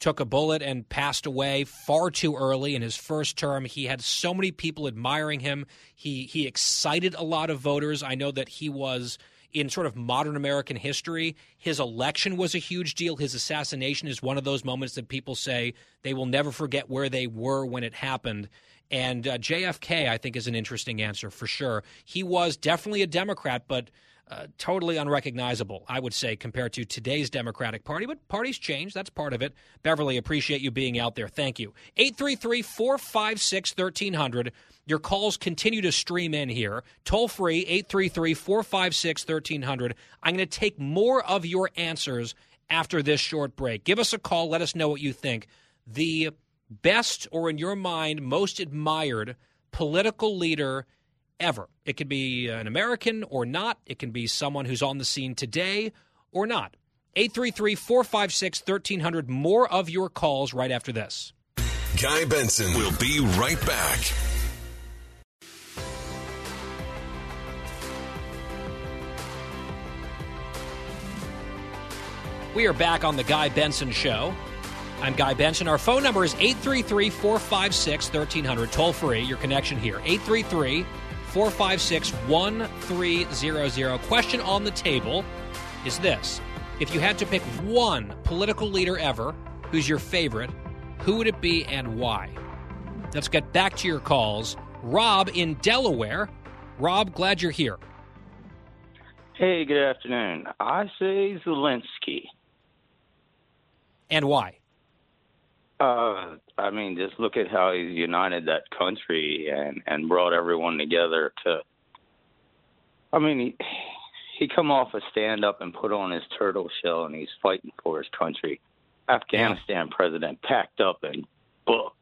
took a bullet and passed away far too early in his first term. He had so many people admiring him. He he excited a lot of voters. I know that he was in sort of modern American history. His election was a huge deal. His assassination is one of those moments that people say they will never forget where they were when it happened. And uh, JFK, I think, is an interesting answer for sure. He was definitely a Democrat, but uh, totally unrecognizable, I would say, compared to today's Democratic Party. But parties change. That's part of it. Beverly, appreciate you being out there. Thank you. 833 456 1300. Your calls continue to stream in here. Toll free, 833 456 1300. I'm going to take more of your answers after this short break. Give us a call. Let us know what you think. The best, or in your mind, most admired political leader ever. It could be an American or not. It can be someone who's on the scene today or not. 833 456 1300. More of your calls right after this. Guy Benson will be right back. We are back on the Guy Benson Show. I'm Guy Benson. Our phone number is 833 456 1300, toll free. Your connection here, 833 456 1300. Question on the table is this If you had to pick one political leader ever who's your favorite, who would it be and why? Let's get back to your calls. Rob in Delaware. Rob, glad you're here. Hey, good afternoon. I say Zelensky. And why? Uh, I mean, just look at how he's united that country and and brought everyone together to I mean, he he come off a stand up and put on his turtle shell, and he's fighting for his country. Afghanistan president packed up and booked.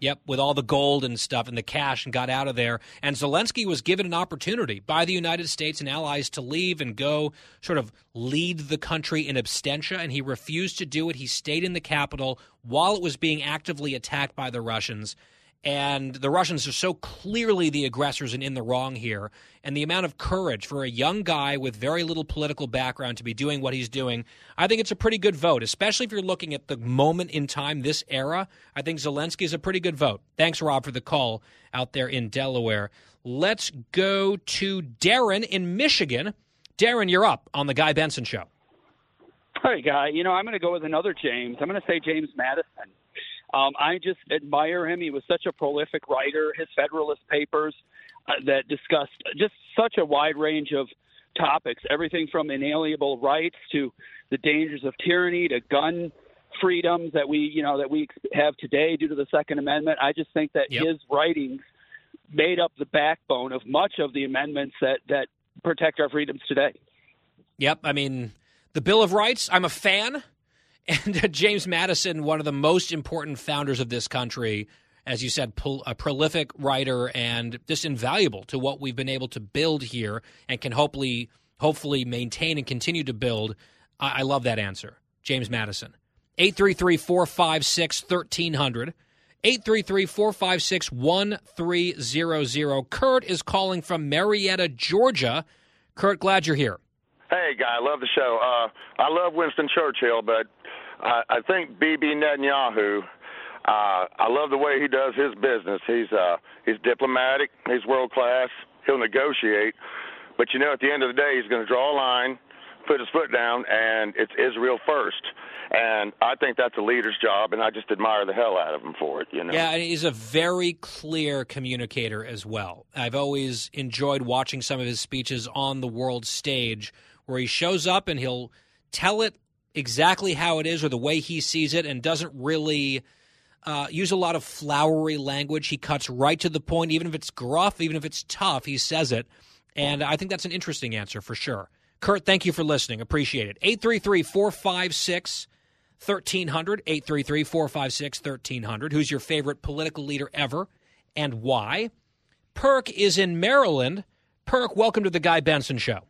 Yep, with all the gold and stuff and the cash and got out of there. And Zelensky was given an opportunity by the United States and allies to leave and go sort of lead the country in abstention, and he refused to do it. He stayed in the capital while it was being actively attacked by the Russians. And the Russians are so clearly the aggressors and in the wrong here. And the amount of courage for a young guy with very little political background to be doing what he's doing, I think it's a pretty good vote, especially if you're looking at the moment in time, this era. I think Zelensky is a pretty good vote. Thanks, Rob, for the call out there in Delaware. Let's go to Darren in Michigan. Darren, you're up on the Guy Benson Show. Hey, Guy. You know, I'm going to go with another James. I'm going to say James Madison. Um, I just admire him. He was such a prolific writer. His Federalist Papers uh, that discussed just such a wide range of topics, everything from inalienable rights to the dangers of tyranny to gun freedoms that we, you know, that we have today due to the Second Amendment. I just think that Yep. his writings made up the backbone of much of the amendments that that protect our freedoms today. Yep. I mean, the Bill of Rights, I'm a fan. And uh, James Madison, one of the most important founders of this country, as you said, a prolific writer and just invaluable to what we've been able to build here and can hopefully hopefully maintain and continue to build. I, I love that answer. James Madison. 833 456 1300. 833 456 1300. Kurt is calling from Marietta, Georgia. Kurt, glad you're here. Hey, guy, I love the show. Uh, I love Winston Churchill, but I, think Bibi Netanyahu. Uh, I love the way he does his business. He's uh, he's diplomatic. He's world class. He'll negotiate, but you know, at the end of the day, he's going to draw a line, put his foot down, and it's Israel first. And I think that's a leader's job, and I just admire the hell out of him for it. You know. Yeah, and he's a very clear communicator as well. I've always enjoyed watching some of his speeches on the world stage where he shows up and he'll tell it exactly how it is or the way he sees it and doesn't really uh, use a lot of flowery language. He cuts right to the point, even if it's gruff, even if it's tough, he says it. And I think that's an interesting answer for sure. Kurt, thank you for listening. Appreciate it. 833 456 1300. 833 456 1300. Who's your favorite political leader ever and why? Perk is in Maryland. Perk, welcome to the Guy Benson Show.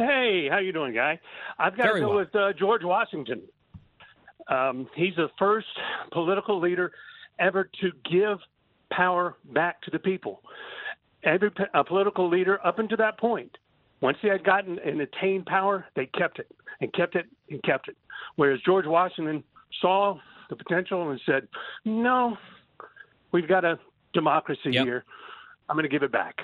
Hey, how you doing, guy? I've got Very to go well. with uh, George Washington. Um, he's the first political leader ever to give power back to the people. Every political leader up until that point, once they had gotten and attained power, they kept it and kept it and kept it. Whereas George Washington saw the potential and said, "No, we've got a democracy here. I'm going to give it back."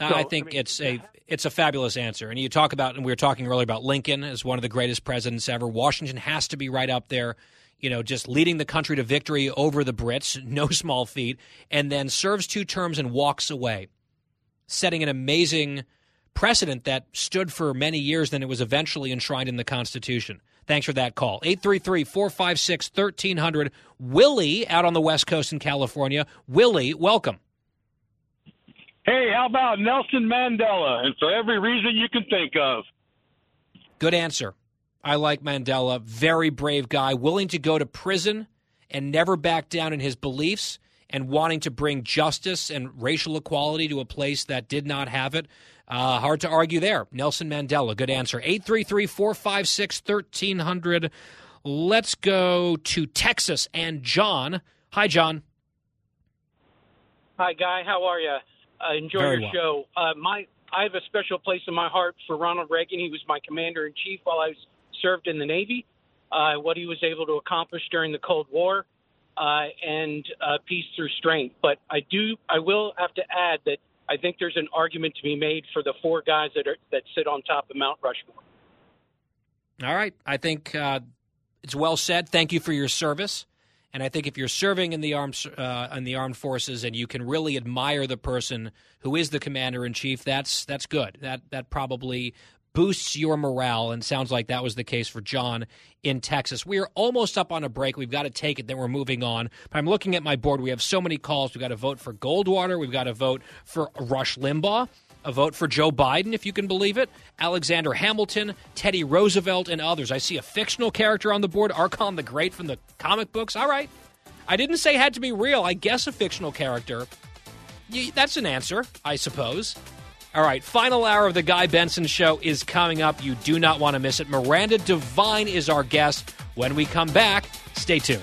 So, I think it's a it's a fabulous answer. And you talk about, and we were talking earlier about Lincoln as one of the greatest presidents ever. Washington has to be right up there. You know, just leading the country to victory over the Brits, [laughs] no small feat, and then serves two terms and walks away, setting an amazing precedent that stood for many years. Then it was eventually enshrined in the Constitution. Thanks for that call. 833 456 1300. Willie out on the West Coast in California. Willie, welcome. Hey, how about Nelson Mandela? And for every reason you can think of. Good answer. I like Mandela. Very brave guy, willing to go to prison and never back down in his beliefs and wanting to bring justice and racial equality to a place that did not have it. Uh, hard to argue there. Nelson Mandela. Good answer. 833 456 1300. Let's go to Texas and John. Hi, John. Hi, Guy. How are you? I enjoy Very your well. show. Uh, my, I have a special place in my heart for Ronald Reagan. He was my commander in chief while I was served in the Navy. Uh, what he was able to accomplish during the Cold War, uh, and uh, peace through strength. But I do, I will have to add that I think there's an argument to be made for the four guys that are that sit on top of Mount Rushmore. All right. I think uh, it's well said. Thank you for your service. And I think if you're serving in the armed uh, in the armed forces and you can really admire the person who is the commander in chief, that's that's good. That that probably boosts your morale. And sounds like that was the case for John in Texas. We are almost up on a break. We've got to take it. Then we're moving on. But I'm looking at my board. We have so many calls. We've got to vote for Goldwater. We've got to vote for Rush Limbaugh. A vote for Joe Biden, if you can believe it, Alexander Hamilton, Teddy Roosevelt, and others. I see a fictional character on the board, Archon the Great from the comic books. All right. I didn't say had to be real. I guess a fictional character. That's an answer, I suppose. All right, final hour of the Guy Benson Show is coming up. You do not want to miss it. Miranda Devine is our guest. When we come back, stay tuned.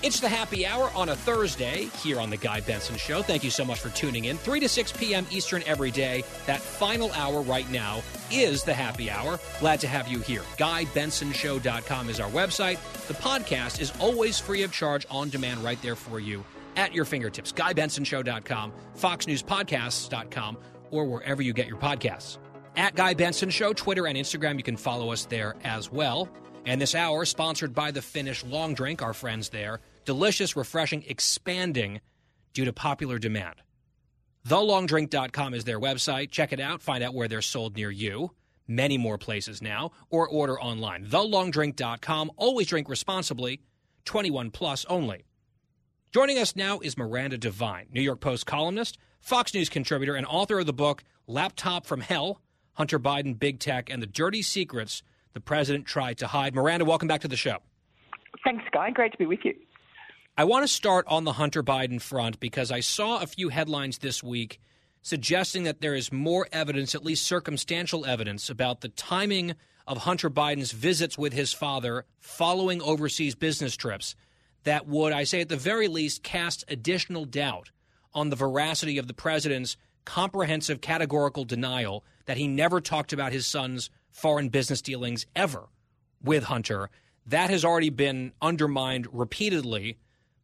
It's the happy hour on a Thursday here on The Guy Benson Show. Thank you so much for tuning in. 3 to 6 p.m. Eastern every day. That final hour right now is the happy hour. Glad to have you here. GuyBensonShow.com is our website. The podcast is always free of charge on demand right there for you at your fingertips. GuyBensonShow.com, FoxNewsPodcasts.com, or wherever you get your podcasts. At Guy Benson Show, Twitter and Instagram, you can follow us there as well. And this hour, sponsored by the Finnish Long Drink, our friends there. Delicious, refreshing, expanding due to popular demand. TheLongDrink.com is their website. Check it out. Find out where they're sold near you. Many more places now. Or order online. TheLongDrink.com. Always drink responsibly. 21 plus only. Joining us now is Miranda Devine, New York Post columnist, Fox News contributor, and author of the book Laptop from Hell Hunter Biden, Big Tech, and the Dirty Secrets the president tried to hide. Miranda, welcome back to the show. Thanks, Guy. Great to be with you. I want to start on the Hunter Biden front because I saw a few headlines this week suggesting that there is more evidence, at least circumstantial evidence, about the timing of Hunter Biden's visits with his father following overseas business trips that would, I say at the very least, cast additional doubt on the veracity of the president's comprehensive categorical denial that he never talked about his son's foreign business dealings ever with Hunter. That has already been undermined repeatedly,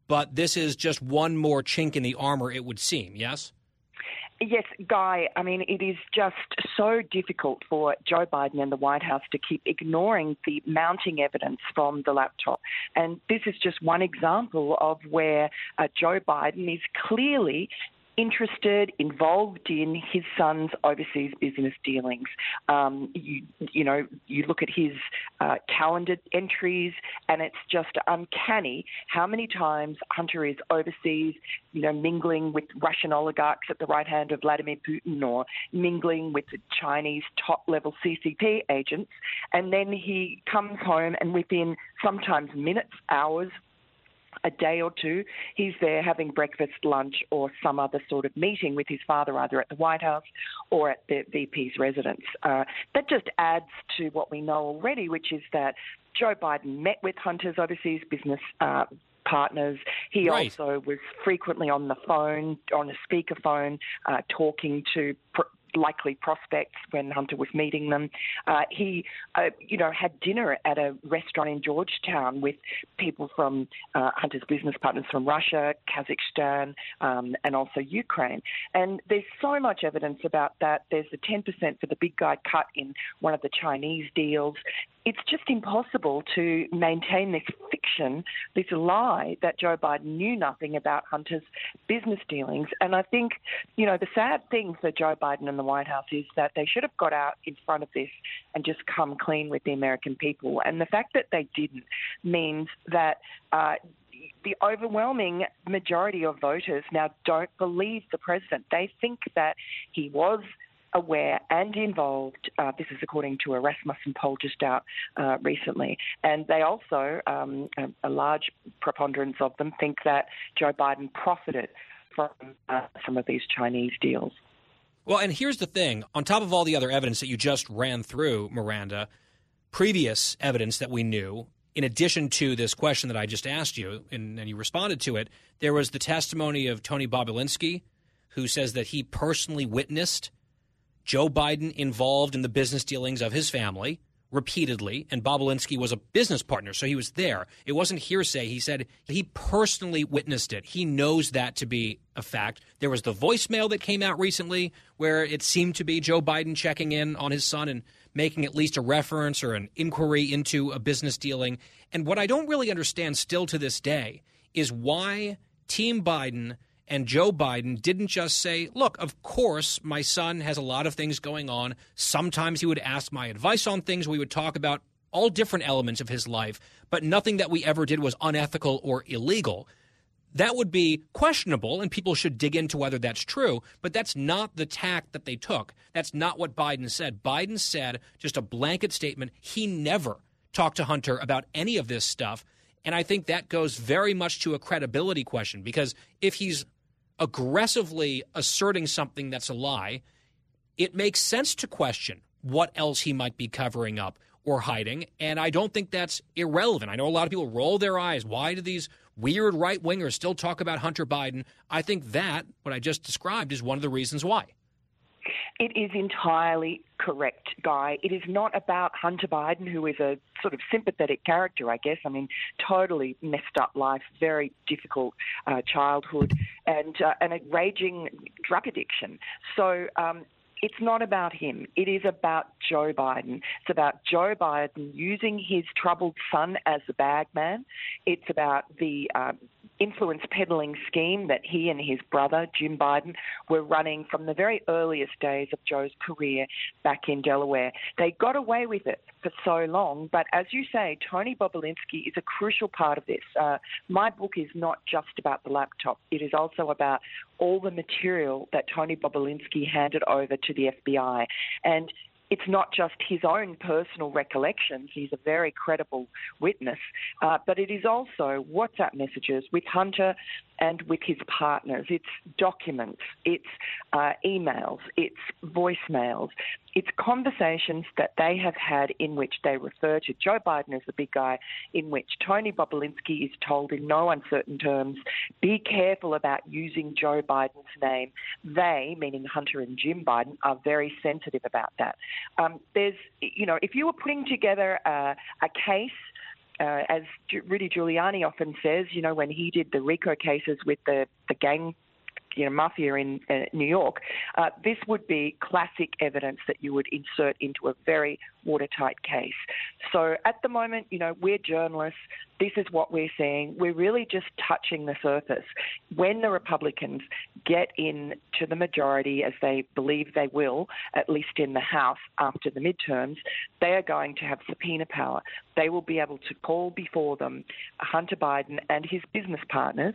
but this is just one more chink in the armor, it would seem, yes? Yes, Guy, I mean, it is just so difficult for Joe Biden and the White House to keep ignoring the mounting evidence from the laptop. And this is just one example of where uh, Joe Biden is clearly interested, involved in his son's overseas business dealings. Um, you, you know, you look at his uh, calendar entries, and it's just uncanny how many times Hunter is overseas, you know, mingling with Russian oligarchs at the right hand of Vladimir Putin, or mingling with the Chinese top-level CCP agents, and then he comes home, and within sometimes minutes, hours, a day or two, he's there having breakfast, lunch, or some other sort of meeting with his father, either at the White House or at the VP's residence. Uh, that just adds to what we know already, which is that Joe Biden met with Hunter's overseas business. Uh, partners. He right. also was frequently on the phone, on a speakerphone, uh, talking to pr- likely prospects when Hunter was meeting them. Uh, he, uh, you know, had dinner at a restaurant in Georgetown with people from uh, Hunter's business partners from Russia, Kazakhstan, um, and also Ukraine. And there's so much evidence about that. There's the 10% for the big guy cut in one of the Chinese deals it's just impossible to maintain this fiction, this lie that Joe Biden knew nothing about Hunter's business dealings. And I think, you know, the sad thing for Joe Biden and the White House is that they should have got out in front of this and just come clean with the American people. And the fact that they didn't means that. Uh, the overwhelming majority of voters now don't believe the president. They think that he was aware and involved. Uh, this is according to a Rasmussen poll just out uh, recently. And they also, um, a, a, large preponderance of them, think that Joe Biden profited from uh, some of these Chinese deals. Well, and here's the thing on top of all the other evidence that you just ran through, Miranda, previous evidence that we knew. In addition to this question that I just asked you, and, and you responded to it, there was the testimony of Tony Bobulinski, who says that he personally witnessed Joe Biden involved in the business dealings of his family repeatedly, and Bobulinski was a business partner, so he was there. It wasn't hearsay. He said he personally witnessed it. He knows that to be a fact. There was the voicemail that came out recently where it seemed to be Joe Biden checking in on his son and making at least a reference or an inquiry into a business dealing. And what I don't really understand still to this day is why Team Biden and Joe Biden didn't just say, look, of course, my son has a lot of things going on. Sometimes he would ask my advice on things. We would talk about all different elements of his life, but nothing that we ever did was unethical or illegal. That would be questionable, and people should dig into whether that's true, but that's not the tack that they took. That's not what Biden said. Biden said just a blanket statement. He never talked to Hunter about any of this stuff. And I think that goes very much to a credibility question because if he's aggressively asserting something that's a lie, it makes sense to question what else he might be covering up or hiding. And I don't think that's irrelevant. I know a lot of people roll their eyes. Why do these weird right wingers still talk about Hunter Biden? I think that, what I just described, is one of the reasons why. It is entirely correct, Guy. It is not about Hunter Biden, who is a sort of sympathetic character, I guess. I mean, totally messed up life, very difficult uh, childhood, and uh, and a raging drug addiction. So um, it's not about him. It is about Joe Biden. It's about Joe Biden using his troubled son as the bagman. It's about the um, influence peddling scheme that he and his brother, Jim Biden, were running from the very earliest days of Joe's career back in Delaware. They got away with it for so long, but as you say, Tony Bobulinski is a crucial part of this. Uh, my book is not just about the laptop, it is also about all the material that Tony Bobulinski handed over to the FBI. And it's not just his own personal recollections. He's a very credible witness, uh, but it is also WhatsApp messages with Hunter and with his partners. It's documents, it's uh, emails, it's voicemails, it's conversations that they have had in which they refer to Joe Biden as the big guy, in which Tony Bobulinski is told in no uncertain terms, be careful about using Joe Biden's name. They, meaning Hunter and Jim Biden, are very sensitive about that. Um, there's, you know, if you were putting together a, a case uh, as Rudy Giuliani often says, you know, when he did the RICO cases with the, the gang you know, mafia in uh, New York, uh, this would be classic evidence that you would insert into a very watertight case. So at the moment, you know, we're journalists. This is what we're seeing. We're really just touching the surface. When the Republicans get in to the majority, as they believe they will, at least in the House after the midterms, they are going to have subpoena power. They will be able to call before them Hunter Biden and his business partners,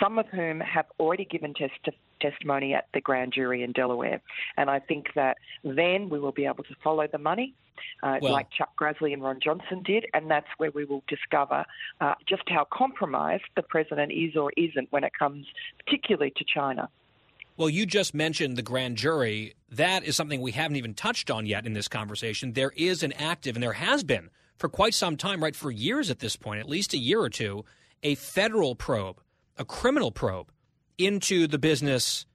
some of whom have already given test- testimony at the grand jury in Delaware. And I think that then we will be able to follow the money. Uh, well, like Chuck Grassley and Ron Johnson did, and that's where we will discover uh, just how compromised the president is or isn't when it comes particularly to China. Well, you just mentioned the grand jury. That is something we haven't even touched on yet in this conversation. There is an active, and there has been for quite some time, right, for years at this point, at least a year or two, a federal probe, a criminal probe into the business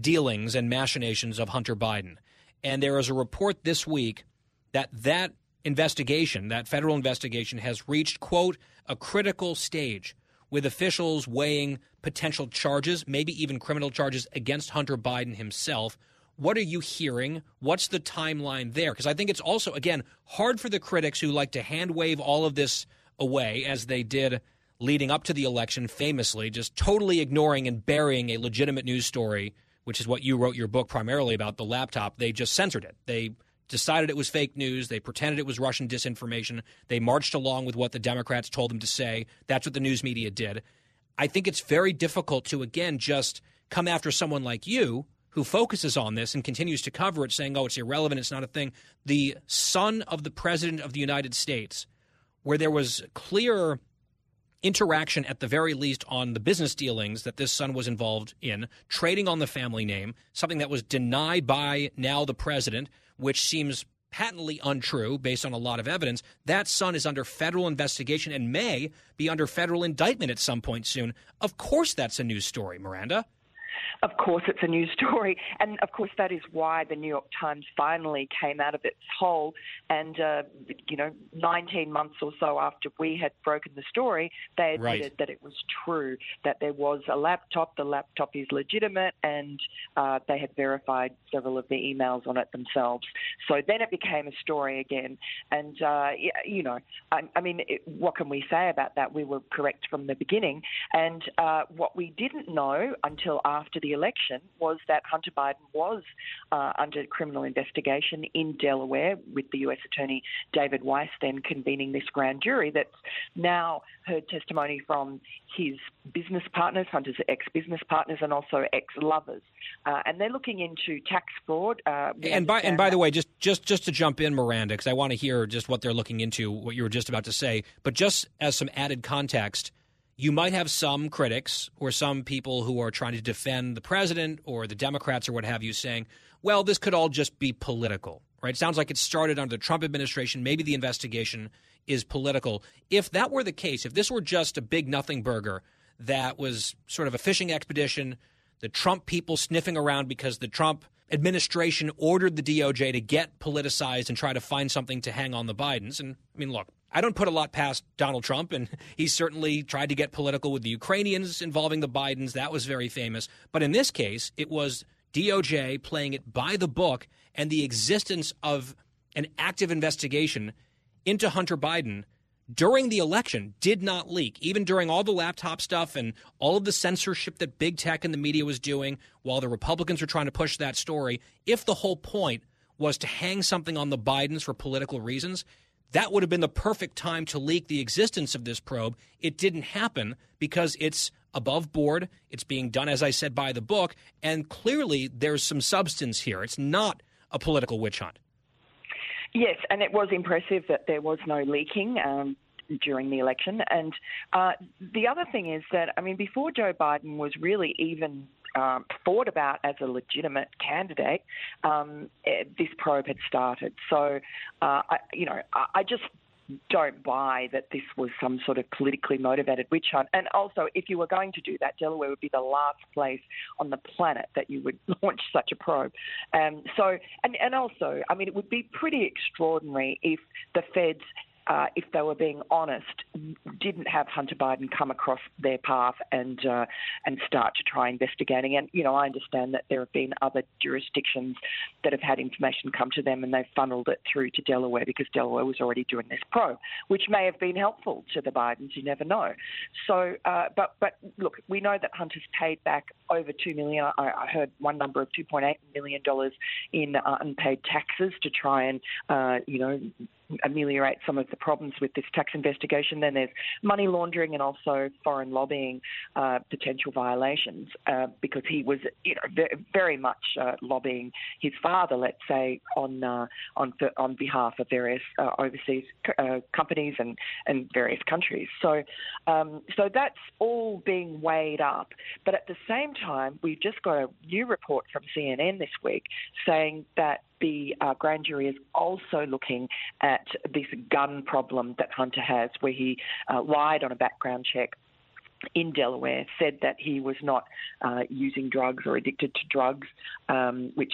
dealings and machinations of Hunter Biden. And there is a report this week that that investigation, that federal investigation, has reached, quote, a critical stage with officials weighing potential charges, maybe even criminal charges against Hunter Biden himself. What are you hearing? What's the timeline there? Because I think it's also, again, hard for the critics who like to hand wave all of this away, as they did leading up to the election, famously, just totally ignoring and burying a legitimate news story, which is what you wrote your book primarily about the laptop. They just censored it. They decided it was fake news. They pretended it was Russian disinformation. They marched along with what the Democrats told them to say. That's what the news media did. I think it's very difficult to, again, just come after someone like you who focuses on this and continues to cover it, saying, oh, it's irrelevant, it's not a thing. The son of the President of the United States, where there was clear interaction at the very least on the business dealings that this son was involved in, trading on the family name, something that was denied by now the president, which seems patently untrue based on a lot of evidence. That son is under federal investigation and may be under federal indictment at some point soon. Of course, that's a news story, Miranda. Of course, it's a news story, [laughs] and of course that is why the New York Times finally came out of its hole. And uh, you know, 19 months or so after we had broken the story, they admitted Right. that it was true that there was a laptop. The laptop is legitimate, and uh, they had verified several of the emails on it themselves. So then it became a story again. And uh, you know, I, I mean, it, what can we say about that? We were correct from the beginning. And uh, what we didn't know until after the election was that Hunter Biden was uh, under criminal investigation in Delaware with the U.S. Attorney David Weiss then convening this grand jury that's now heard testimony from his business partners, Hunter's ex business partners, and also ex lovers. Uh, and they're looking into tax fraud. Uh, And by and by the way, just just just to jump in, Miranda, because I want to hear just what they're looking into, what you were just about to say. But just as some added context, you might have some critics or some people who are trying to defend the president or the Democrats or what have you, saying, "Well, this could all just be political." Right? It sounds like it started under the Trump administration. Maybe the investigation is political. If that were the case, if this were just a big nothing burger that was sort of a fishing expedition, the Trump people sniffing around because the Trump administration ordered the DOJ to get politicized and try to find something to hang on the Bidens. And I mean, look, I don't put a lot past Donald Trump, and [laughs] he certainly tried to get political with the Ukrainians involving the Bidens. That was very famous. But in this case, it was DOJ playing it by the book and the existence of an active investigation into Hunter Biden during the election did not leak, even during all the laptop stuff and all of the censorship that big tech and the media was doing while the Republicans were trying to push that story. If the whole point was to hang something on the Bidens for political reasons, that would have been the perfect time to leak the existence of this probe. It didn't happen because it's above board. It's being done, as I said, by the book. And clearly, there's some substance here. It's not a political witch hunt. Yes, and it was impressive that there was no leaking um, during the election. And uh, the other thing is that, I mean, before Joe Biden was really even um, thought about as a legitimate candidate, um, eh, this probe had started. So, uh, I, you know, I, I just don't buy that this was some sort of politically motivated witch hunt. And also, if you were going to do that, Delaware would be the last place on the planet that you would [laughs] launch such a probe. Um, so, and, and also, I mean, it would be pretty extraordinary if the feds uh, if they were being honest, didn't have Hunter Biden come across their path and uh, and start to try investigating. And you know, I understand that there have been other jurisdictions that have had information come to them, and they've funneled it through to Delaware because Delaware was already doing this probe, which may have been helpful to the Bidens. You never know. So, uh, but but look, we know that Hunter's paid back over two million. I, I heard one number of two point eight million dollars in uh, unpaid taxes to try and uh, you know ameliorate some of the problems with this tax investigation. Then there's money laundering and also foreign lobbying uh, potential violations uh, because he was, you know, very much uh, lobbying his father, let's say, on uh, on on behalf of various uh, overseas companies and and various countries. So um, so that's all being weighed up. But at the same time, we've just got a new report from CNN this week saying that the uh, grand jury is also looking at this gun problem that Hunter has, where he uh, lied on a background check in Delaware, said that he was not uh, using drugs or addicted to drugs, um, which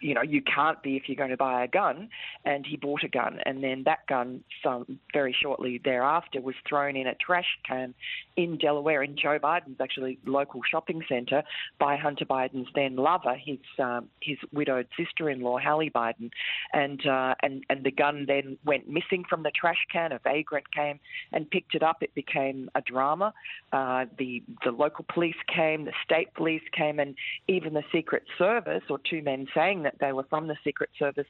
you know you can't be if you're going to buy a gun. And he bought a gun, and then that gun, some very shortly thereafter, was thrown in a trash can in Delaware, in Joe Biden's actually local shopping centre, by Hunter Biden's then lover, his um, his widowed sister-in-law, Hallie Biden, and uh, and and the gun then went missing from the trash can. A vagrant came and picked it up. It became a drama. Uh, the the local police came, the state police came, and even the Secret Service, or two men saying that they were from the Secret Service,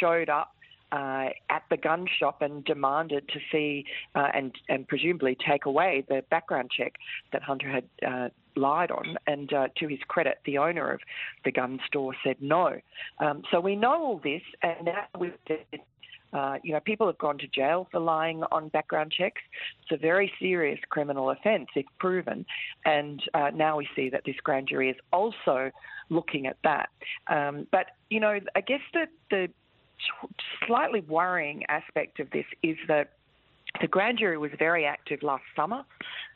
showed up uh, at the gun shop and demanded to see uh, and and presumably take away the background check that Hunter had uh, lied on. And uh, to his credit, the owner of the gun store said no. Um, so we know all this, and now we've. Uh, you know, people have gone to jail for lying on background checks. It's a very serious criminal offence if proven. And uh, now we see that this grand jury is also looking at that. Um, but, you know, I guess the, the slightly worrying aspect of this is that the grand jury was very active last summer,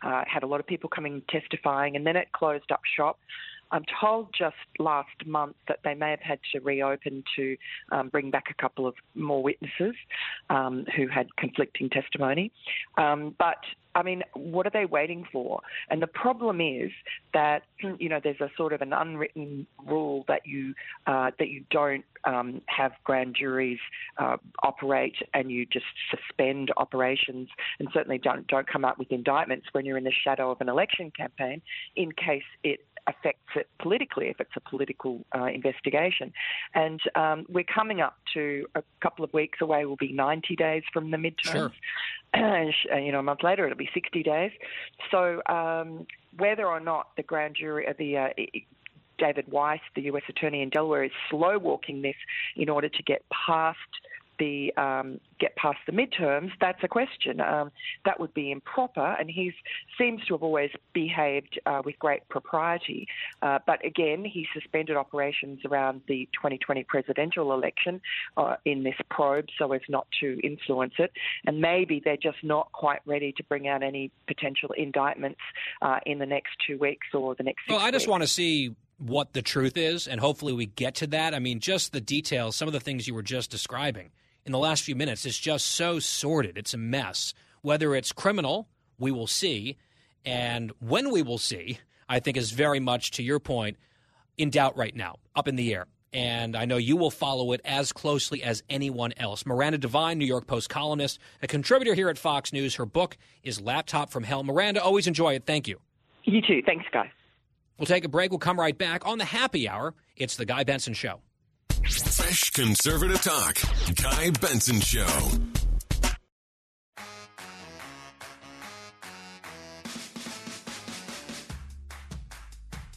uh, had a lot of people coming testifying, and then it closed up shop. I'm told just last month that they may have had to reopen to um, bring back a couple of more witnesses um, who had conflicting testimony. Um, but I mean, what are they waiting for? And the problem is that you know there's a sort of an unwritten rule that you uh, that you don't um, have grand juries uh, operate and you just suspend operations and certainly don't don't come up with indictments when you're in the shadow of an election campaign in case it affects it politically if it's a political uh, investigation. And um, we're coming up to a couple of weeks away. We'll be 90 days from the midterms. Sure. [clears throat] And, uh, you know, a month later it'll be 60 days. So um, whether or not the grand jury, uh, the uh, David Weiss, the U.S. Attorney in Delaware, is slow walking this in order to get past the um, get past the midterms, that's a question. Um, that would be improper, and he seems to have always behaved uh, with great propriety. Uh, but again, he suspended operations around the 2020 presidential election uh, in this probe so as not to influence it, and maybe they're just not quite ready to bring out any potential indictments uh, in the next two weeks or the next. well, I just weeks. want to see what the truth is, and hopefully we get to that. I mean, just the details, some of the things you were just describing in the last few minutes is just so sordid. It's a mess. Whether it's criminal, we will see. And when we will see, I think is very much, to your point, in doubt right now, up in the air. And I know you will follow it as closely as anyone else. Miranda Devine, New York Post columnist, a contributor here at Fox News. Her book is Laptop from Hell. Miranda, always enjoy it. Thank you. You too. Thanks, Guy. We'll take a break. We'll come right back on the happy hour. It's the Guy Benson Show. Fresh conservative talk. Guy Benson Show.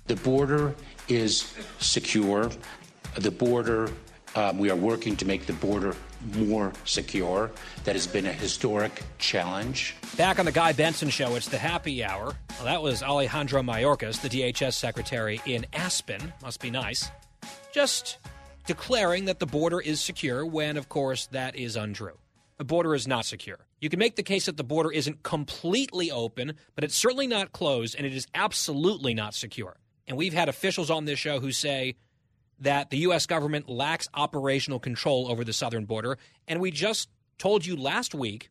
The border is secure. The border, um, we are working to make the border more secure. That has been a historic challenge. Back on the Guy Benson Show, it's the happy hour. Well, that was Alejandro Mayorkas, the DHS secretary in Aspen. Must be nice. Just declaring that the border is secure when, of course, that is untrue. The border is not secure. You can make the case that the border isn't completely open, but it's certainly not closed, and it is absolutely not secure. And we've had officials on this show who say that the U.S. government lacks operational control over the southern border. And we just told you last week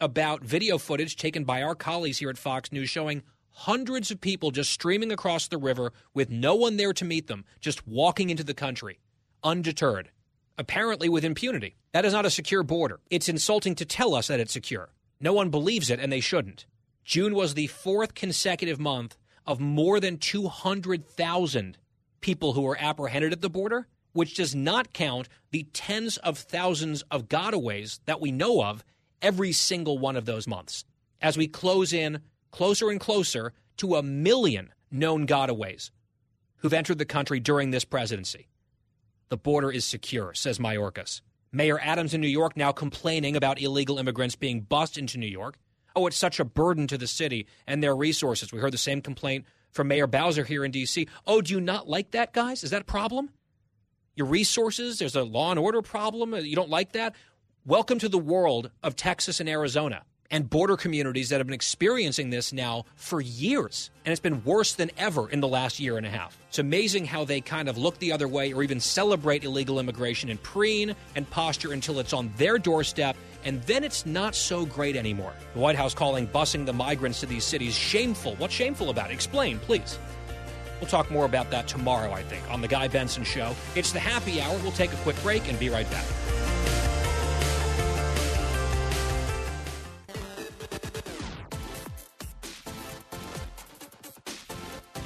about video footage taken by our colleagues here at Fox News showing hundreds of people just streaming across the river with no one there to meet them, just walking into the country, undeterred, apparently with impunity. That is not a secure border. It's insulting to tell us that it's secure. No one believes it, and they shouldn't. June was the fourth consecutive month of more than 200,000 people who were apprehended at the border, which does not count the tens of thousands of gotaways that we know of every single one of those months. As we close in closer and closer to a million known gotaways who've entered the country during this presidency. The border is secure, says Mayorkas. Mayor Adams in New York now complaining about illegal immigrants being bussed into New York. Oh, it's such a burden to the city and their resources. We heard the same complaint from Mayor Bowser here in D.C. Oh, do you not like that, guys? Is that a problem? Your resources, there's a law and order problem. You don't like that? Welcome to the world of Texas and Arizona and border communities that have been experiencing this now for years. And it's been worse than ever in the last year and a half. It's amazing how they kind of look the other way or even celebrate illegal immigration and preen and posture until it's on their doorstep, and then it's not so great anymore. The White House calling busing the migrants to these cities shameful. What's shameful about it? Explain, please. We'll talk more about that tomorrow, I think, on The Guy Benson Show. It's the happy hour. We'll take a quick break and be right back.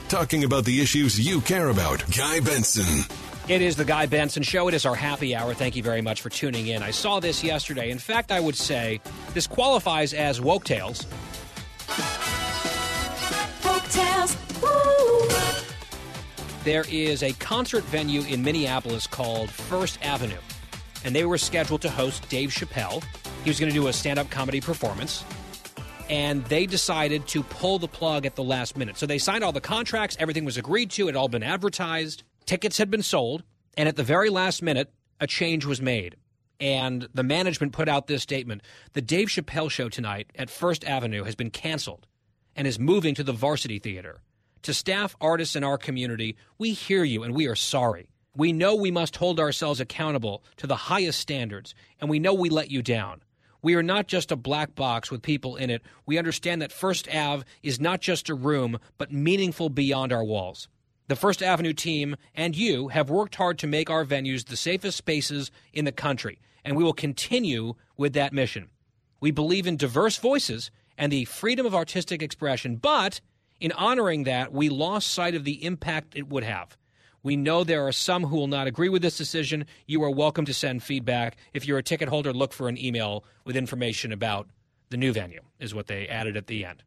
Talking about the issues you care about. Guy Benson. It is the Guy Benson Show. It is our happy hour. Thank you very much for tuning in. I saw this yesterday. In fact, I would say this qualifies as woke tales. There is a concert venue in Minneapolis called First Avenue, and they were scheduled to host Dave Chappelle. He was going to do a stand up comedy performance, and they decided to pull the plug at the last minute. So they signed all the contracts, everything was agreed to, it had all been advertised, tickets had been sold, and at the very last minute, a change was made. And the management put out this statement The Dave Chappelle show tonight at First Avenue has been canceled and is moving to the Varsity Theater. To staff artists in our community, we hear you and we are sorry. We know we must hold ourselves accountable to the highest standards, and we know we let you down. We are not just a black box with people in it. We understand that First Ave is not just a room, but meaningful beyond our walls. The First Avenue team and you have worked hard to make our venues the safest spaces in the country, and we will continue with that mission. We believe in diverse voices and the freedom of artistic expression, but in honoring that, we lost sight of the impact it would have. We know there are some who will not agree with this decision. You are welcome to send feedback. If you're a ticket holder, look for an email with information about the new venue, is what they added at the end.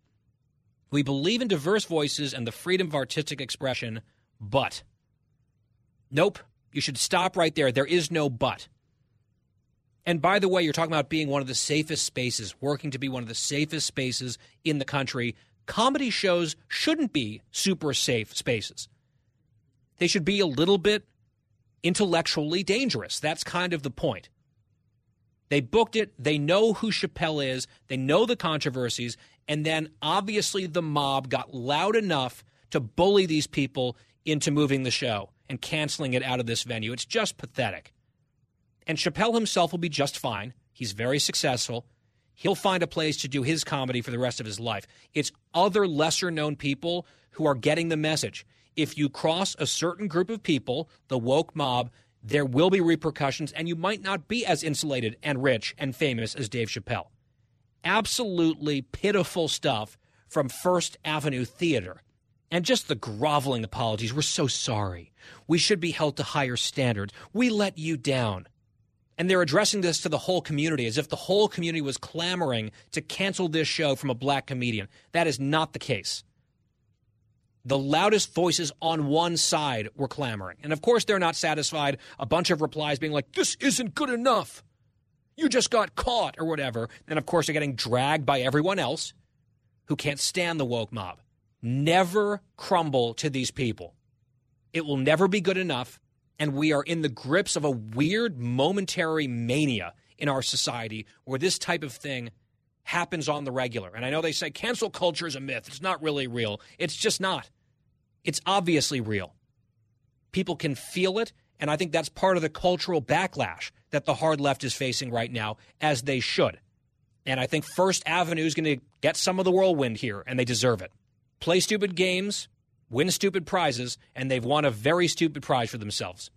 We believe in diverse voices and the freedom of artistic expression, but. Nope, you should stop right there. There is no but. And by the way, you're talking about being one of the safest spaces, working to be one of the safest spaces in the country. Comedy shows shouldn't be super safe spaces. They should be a little bit intellectually dangerous. That's kind of the point. They booked it. They know who Chappelle is. They know the controversies. And then obviously the mob got loud enough to bully these people into moving the show and canceling it out of this venue. It's just pathetic. And Chappelle himself will be just fine. He's very successful. He'll find a place to do his comedy for the rest of his life. It's other lesser known people who are getting the message. If you cross a certain group of people, the woke mob, there will be repercussions, and you might not be as insulated and rich and famous as Dave Chappelle. Absolutely pitiful stuff from First Avenue Theater. And just the groveling apologies. We're so sorry. We should be held to higher standards. We let you down. And they're addressing this to the whole community as if the whole community was clamoring to cancel this show from a black comedian. That is not the case. The loudest voices on one side were clamoring. And of course, they're not satisfied. A bunch of replies being like, this isn't good enough. You just got caught, or whatever. And of course, they're getting dragged by everyone else who can't stand the woke mob. Never crumble to these people. It will never be good enough and we are in the grips of a weird momentary mania in our society where this type of thing happens on the regular. And I know they say cancel culture is a myth. It's not really real. It's just not. It's obviously real. People can feel it. And I think that's part of the cultural backlash that the hard left is facing right now, as they should. And I think First Avenue is going to get some of the whirlwind here, and they deserve it. Play stupid games, win stupid prizes, and they've won a very stupid prize for themselves.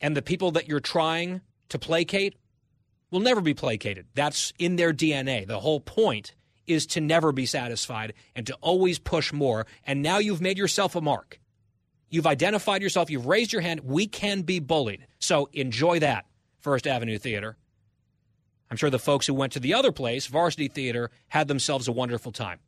And the people that you're trying to placate will never be placated. That's in their DNA. The whole point is to never be satisfied and to always push more. And now you've made yourself a mark. You've identified yourself, you've raised your hand. We can be bullied. So enjoy that, First Avenue Theater. I'm sure the folks who went to the other place, Varsity Theater, had themselves a wonderful time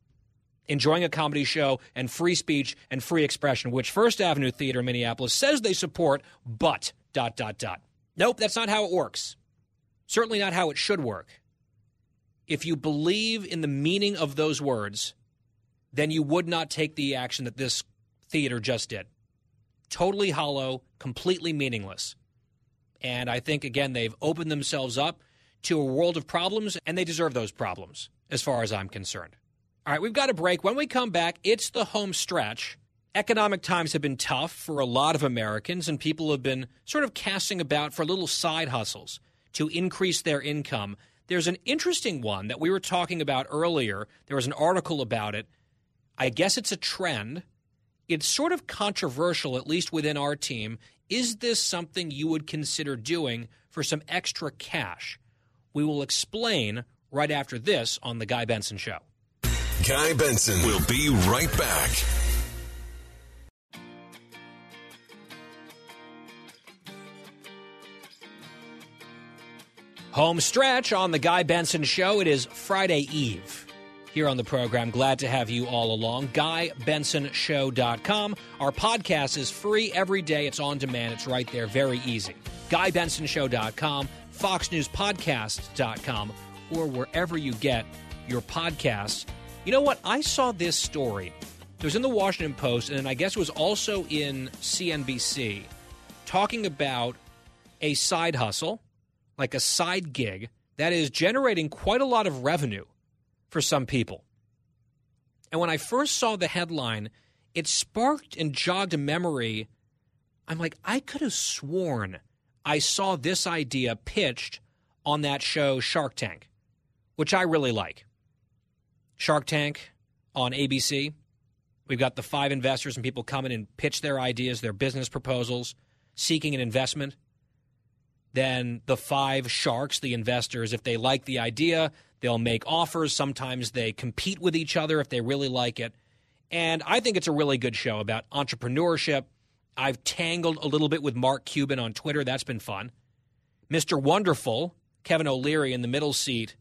enjoying a comedy show and free speech and free expression, which First Avenue Theater in Minneapolis says they support, but dot dot dot. Nope, that's not how it works. Certainly not how it should work. If you believe in the meaning of those words, then you would not take the action that this theater just did. Totally hollow, completely meaningless. And I think, again, they've opened themselves up to a world of problems, and they deserve those problems, as far as I'm concerned. All right, we've got a break. When we come back, it's the home stretch. Economic times have been tough for a lot of Americans, and people have been sort of casting about for little side hustles to increase their income. There's an interesting one that we were talking about earlier. There was an article about it. I guess it's a trend. It's sort of controversial, at least within our team. Is this something you would consider doing for some extra cash? We will explain right after this on The Guy Benson Show. Guy Benson will be right back. Home stretch on the Guy Benson Show. It is Friday Eve here on the program. Glad to have you all along. GuyBensonShow.com. Our podcast is free every day. It's on demand. It's right there. Very easy. GuyBensonShow.com, FoxNewsPodcast.com, or wherever you get your podcasts. You know what? I saw this story. It was in the Washington Post, and I guess it was also in CNBC, talking about a side hustle, like a side gig, that is generating quite a lot of revenue for some people. And when I first saw the headline, it sparked and jogged a memory. I'm like, I could have sworn I saw this idea pitched on that show Shark Tank, which I really like. Shark Tank on ABC. We've got the five investors and people come in and pitch their ideas, their business proposals, seeking an investment. Then the five sharks, the investors, if they like the idea, they'll make offers. Sometimes they compete with each other if they really like it. And I think it's a really good show about entrepreneurship. I've tangled a little bit with Mark Cuban on Twitter. That's been fun. Mr. Wonderful, Kevin O'Leary in the middle seat,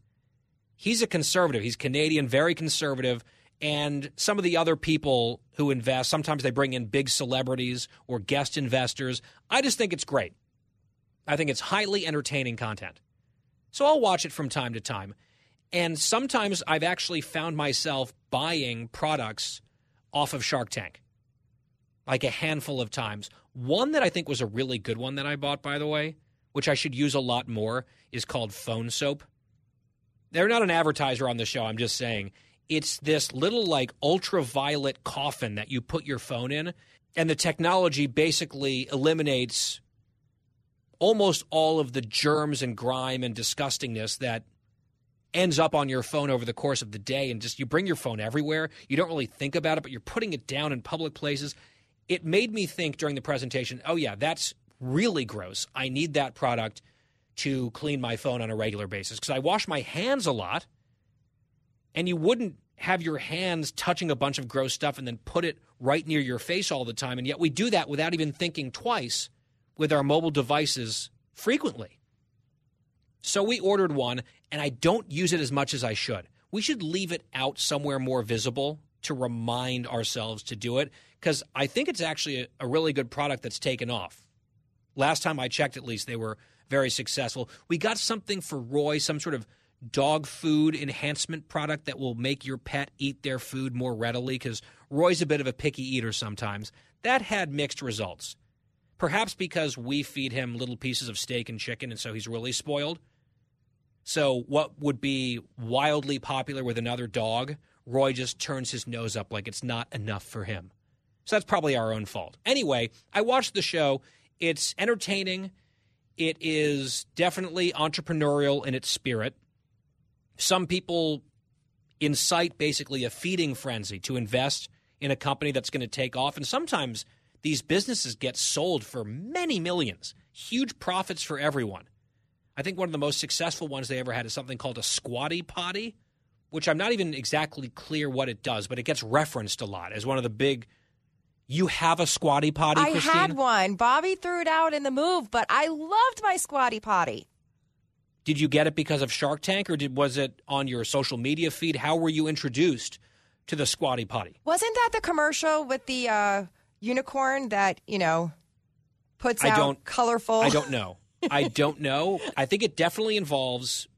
he's a conservative. He's Canadian, very conservative. And some of the other people who invest, sometimes they bring in big celebrities or guest investors. I just think it's great. I think it's highly entertaining content. So I'll watch it from time to time. And sometimes I've actually found myself buying products off of Shark Tank, like a handful of times. One that I think was a really good one that I bought, by the way, which I should use a lot more, is called Phone Soap. They're not an advertiser on the show. I'm just saying it's this little like ultraviolet coffin that you put your phone in, and the technology basically eliminates almost all of the germs and grime and disgustingness that ends up on your phone over the course of the day and just you bring your phone everywhere. You don't really think about it but you're putting it down in public places. It made me think during the presentation oh yeah that's really gross. I need that product to clean my phone on a regular basis because i wash my hands a lot and you wouldn't have your hands touching a bunch of gross stuff and then put it right near your face all the time. And yet we do that without even thinking twice with our mobile devices frequently. So we ordered one, and I don't use it as much as I should. We should leave it out somewhere more visible to remind ourselves to do it because I think it's actually a, a really good product that's taken off. Last time I checked, at least, they were very successful. We got something for Roy, some sort of dog food enhancement product that will make your pet eat their food more readily because Roy's a bit of a picky eater sometimes. That had mixed results. Perhaps because we feed him little pieces of steak and chicken, and so he's really spoiled. So, what would be wildly popular with another dog, Roy just turns his nose up like it's not enough for him. So, that's probably our own fault. Anyway, I watched the show. It's entertaining. It is definitely entrepreneurial in its spirit. Some people incite basically a feeding frenzy to invest in a company that's going to take off. And sometimes these businesses get sold for many millions, huge profits for everyone. I think one of the most successful ones they ever had is something called a squatty potty, which I'm not even exactly clear what it does, but it gets referenced a lot as one of the big. You have a squatty potty, I Christine? had one. Bobby threw it out in the move, but I loved my squatty potty. Did you get it because of Shark Tank, or did was it on your social media feed? How were you introduced to the Squatty Potty? Wasn't that the commercial with the uh, unicorn that you know puts I out don't- colorful? I don't know. I don't know. I think it definitely involves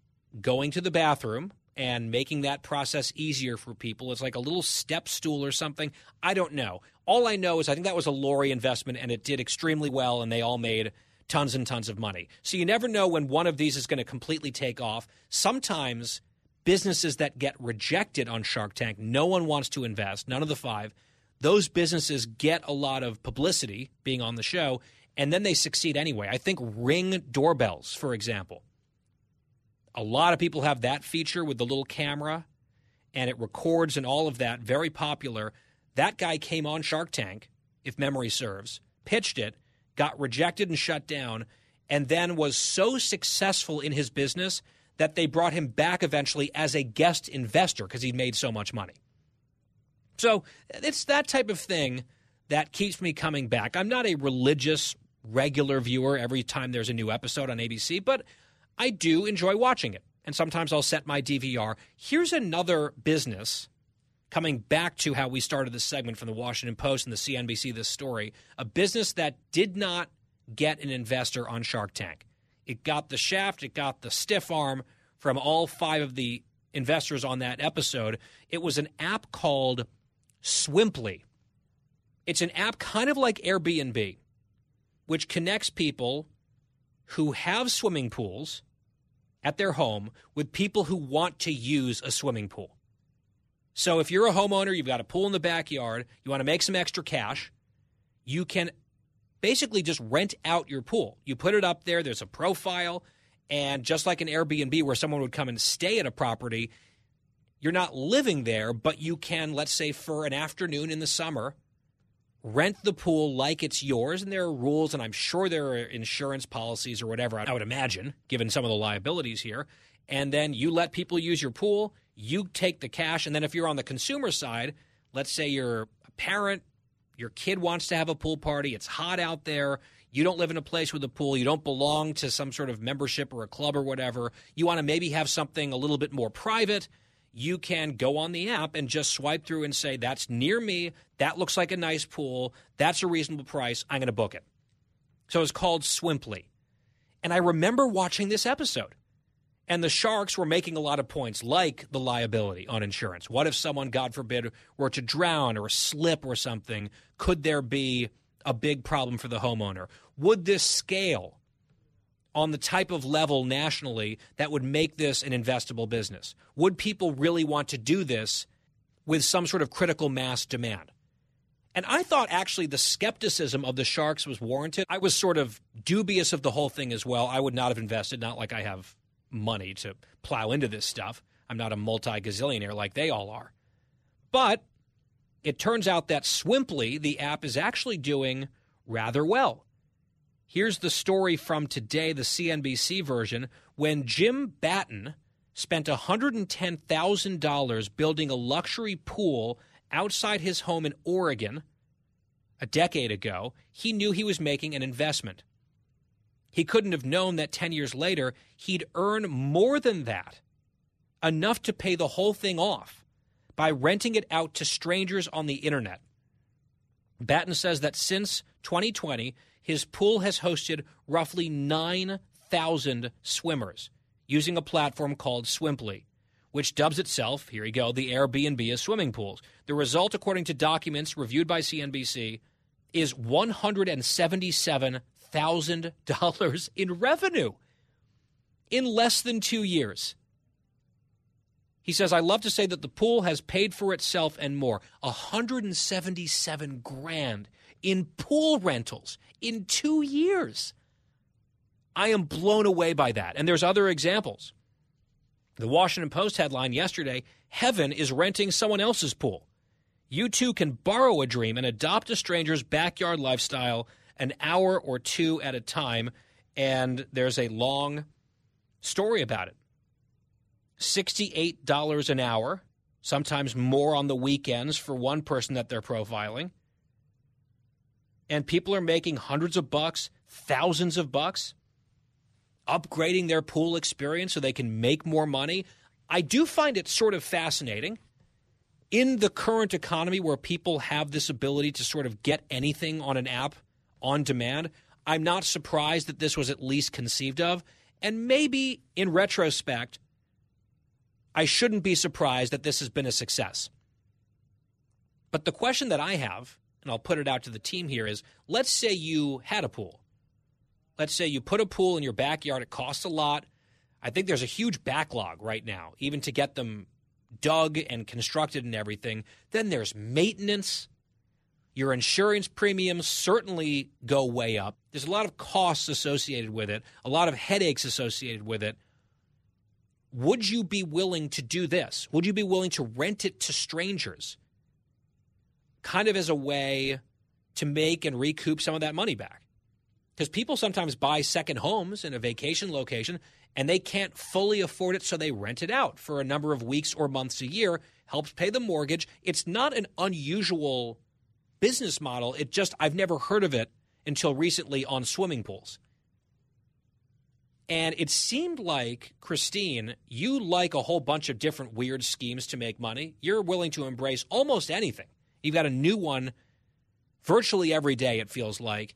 going to the bathroom and making that process easier for people. It's like a little step stool or something. I don't know. All I know is I think that was a Lori investment and it did extremely well and they all made tons and tons of money. So you never know when one of these is going to completely take off. Sometimes businesses that get rejected on Shark Tank, no one wants to invest, none of the five. Those businesses get a lot of publicity being on the show and then they succeed anyway. I think Ring doorbells, for example. A lot of people have that feature with the little camera and it records and all of that. Very popular. That guy came on Shark Tank, if memory serves, pitched it, got rejected and shut down, and then was so successful in his business that they brought him back eventually as a guest investor because he'd made so much money. So it's that type of thing that keeps me coming back. I'm not a religious, regular viewer every time there's a new episode on ABC, but I do enjoy watching it. And sometimes I'll set my DVR. Here's another business coming back to how we started this segment from the Washington Post and the CNBC this story, a business that did not get an investor on Shark Tank. It got the shaft, it got the stiff arm from all five of the investors on that episode. It was an app called Swimply. It's an app kind of like Airbnb, which connects people who have swimming pools at their home with people who want to use a swimming pool. So if you're a homeowner, you've got a pool in the backyard, you want to make some extra cash, you can basically just rent out your pool. You put it up there, there's a profile, and just like an Airbnb where someone would come and stay at a property, you're not living there, but you can, let's say, for an afternoon in the summer, rent the pool like it's yours. And there are rules, and I'm sure there are insurance policies or whatever, I would imagine, given some of the liabilities here. And then you let people use your pool, you take the cash. And then if you're on the consumer side, let's say you're a parent, your kid wants to have a pool party, it's hot out there. You don't live in a place with a pool. You don't belong to some sort of membership or a club or whatever. You want to maybe have something a little bit more private you can go on the app and just swipe through and say, that's near me. That looks like a nice pool. That's a reasonable price. I'm going to book it. So it's called Swimply. And I remember watching this episode. And the Sharks were making a lot of points, like the liability on insurance. What if someone, God forbid, were to drown or slip or something? Could there be a big problem for the homeowner? Would this scale on the type of level nationally that would make this an investable business? Would people really want to do this with some sort of critical mass demand? And I thought actually the skepticism of the Sharks was warranted. I was sort of dubious of the whole thing as well. I would not have invested, not like I have money to plow into this stuff. I'm not a multi gazillionaire like they all are. But it turns out that Swimply, the app, is actually doing rather well. Here's the story from today, the CNBC version, when Jim Batten spent $110,000 building a luxury pool outside his home in Oregon a decade ago, he knew he was making an investment. He couldn't have known that 10 years later, he'd earn more than that, enough to pay the whole thing off by renting it out to strangers on the internet. Batten says that since 2020, his pool has hosted roughly 9,000 swimmers using a platform called Swimply, which dubs itself, here you go, the Airbnb of swimming pools. The result, according to documents reviewed by CNBC, is $177,000 [laughs] in revenue in less than two years. He says, I love to say that the pool has paid for itself and more. 177 grand in pool rentals in two years. I am blown away by that. And there's other examples. The Washington Post headline yesterday Heaven is renting someone else's pool. You too can borrow a dream and adopt a stranger's backyard lifestyle an hour or two at a time. And there's a long story about it $68 an hour, sometimes more on the weekends for one person that they're profiling and people are making hundreds of bucks, thousands of bucks, upgrading their pool experience so they can make more money. I do find it sort of fascinating in the current economy where people have this ability to sort of get anything on an app on demand. I'm not surprised that this was at least conceived of. And maybe in retrospect, I shouldn't be surprised that this has been a success. But the question that I have and I'll put it out to the team here is let's say you had a pool. Let's say you put a pool in your backyard, it costs a lot. I think there's a huge backlog right now, even to get them dug and constructed and everything. Then there's maintenance. Your insurance premiums certainly go way up. There's a lot of costs associated with it, a lot of headaches associated with it. Would you be willing to do this? Would you be willing to rent it to strangers? Kind of as a way to make and recoup some of that money back. Because people sometimes buy second homes in a vacation location and they can't fully afford it, so they rent it out for a number of weeks or months a year, helps pay the mortgage. It's not an unusual business model. It just, I've never heard of it until recently on swimming pools. And it seemed like, Christine, you like a whole bunch of different weird schemes to make money. You're willing to embrace almost anything. You've got a new one virtually every day, it feels like.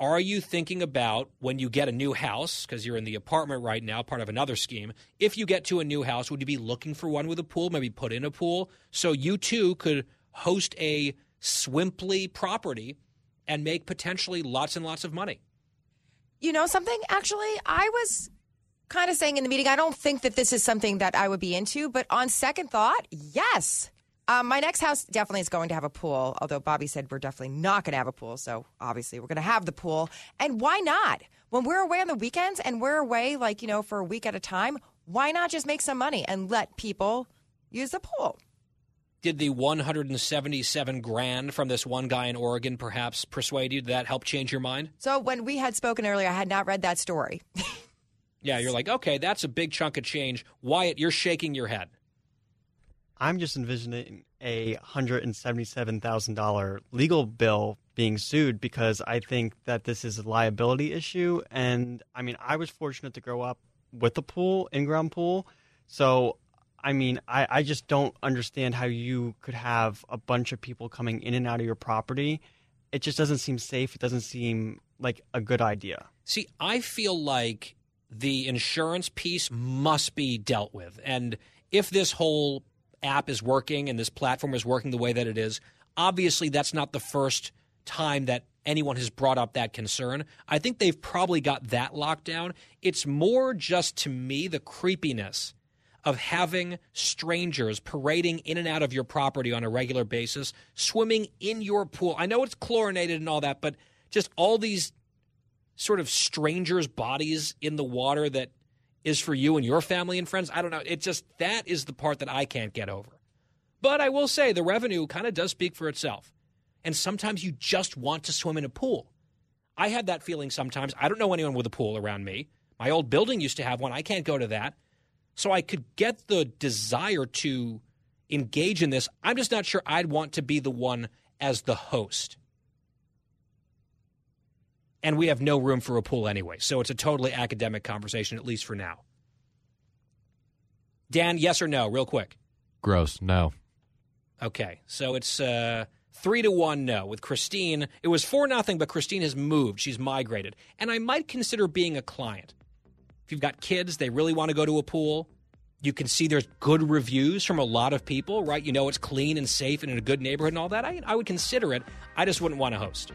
Are you thinking about when you get a new house, because you're in the apartment right now, part of another scheme? If you get to a new house, would you be looking for one with a pool, maybe put in a pool? So you too could host a Swimply property and make potentially lots and lots of money. You know something? Actually, I was kind of saying in the meeting, I don't think that this is something that I would be into, but on second thought, yes. Um, my next house definitely is going to have a pool, although Bobby said we're definitely not going to have a pool. So obviously we're going to have the pool. And why not? When we're away on the weekends and we're away, like, you know, for a week at a time, why not just make some money and let people use the pool? Did the 177 grand from this one guy in Oregon perhaps persuade you? Did that help change your mind? So when we had spoken earlier, I had not read that story. [laughs] Yeah, you're like, okay, that's a big chunk of change. Wyatt, you're shaking your head. I'm just envisioning a $177,000 legal bill being sued because I think that this is a liability issue. And I mean, I was fortunate to grow up with a pool, in ground pool. So, I mean, I, I just don't understand how you could have a bunch of people coming in and out of your property. It just doesn't seem safe. It doesn't seem like a good idea. See, I feel like the insurance piece must be dealt with. And if this whole app is working and this platform is working the way that it is, obviously that's not the first time that anyone has brought up that concern. I think they've probably got that locked down. It's more just to me the creepiness of having strangers parading in and out of your property on a regular basis, swimming in your pool. I know it's chlorinated and all that, but just all these sort of strangers' bodies in the water that is for you and your family and friends. I don't know. It just that is the part that I can't get over. But I will say the revenue kind of does speak for itself. And sometimes you just want to swim in a pool. I had that feeling sometimes. I don't know anyone with a pool around me. My old building used to have one. I can't go to that. So I could get the desire to engage in this. I'm just not sure I'd want to be the one as the host and we have no room for a pool anyway. So it's a totally academic conversation, at least for now. Dan, yes or no, real quick? Gross, no. Okay, so it's uh, three to one no. With Christine, it was four nothing, but Christine has moved. She's migrated. And I might consider being a client. If you've got kids, they really want to go to a pool. You can see there's good reviews from a lot of people, right? You know it's clean and safe and in a good neighborhood and all that. I, I would consider it. I just wouldn't want to host.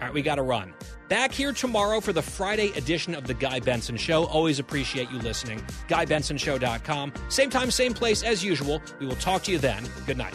All right, we got to run. Back here tomorrow for the Friday edition of The Guy Benson Show. Always appreciate you listening. GuyBensonShow.com. Same time, same place as usual. We will talk to you then. Good night.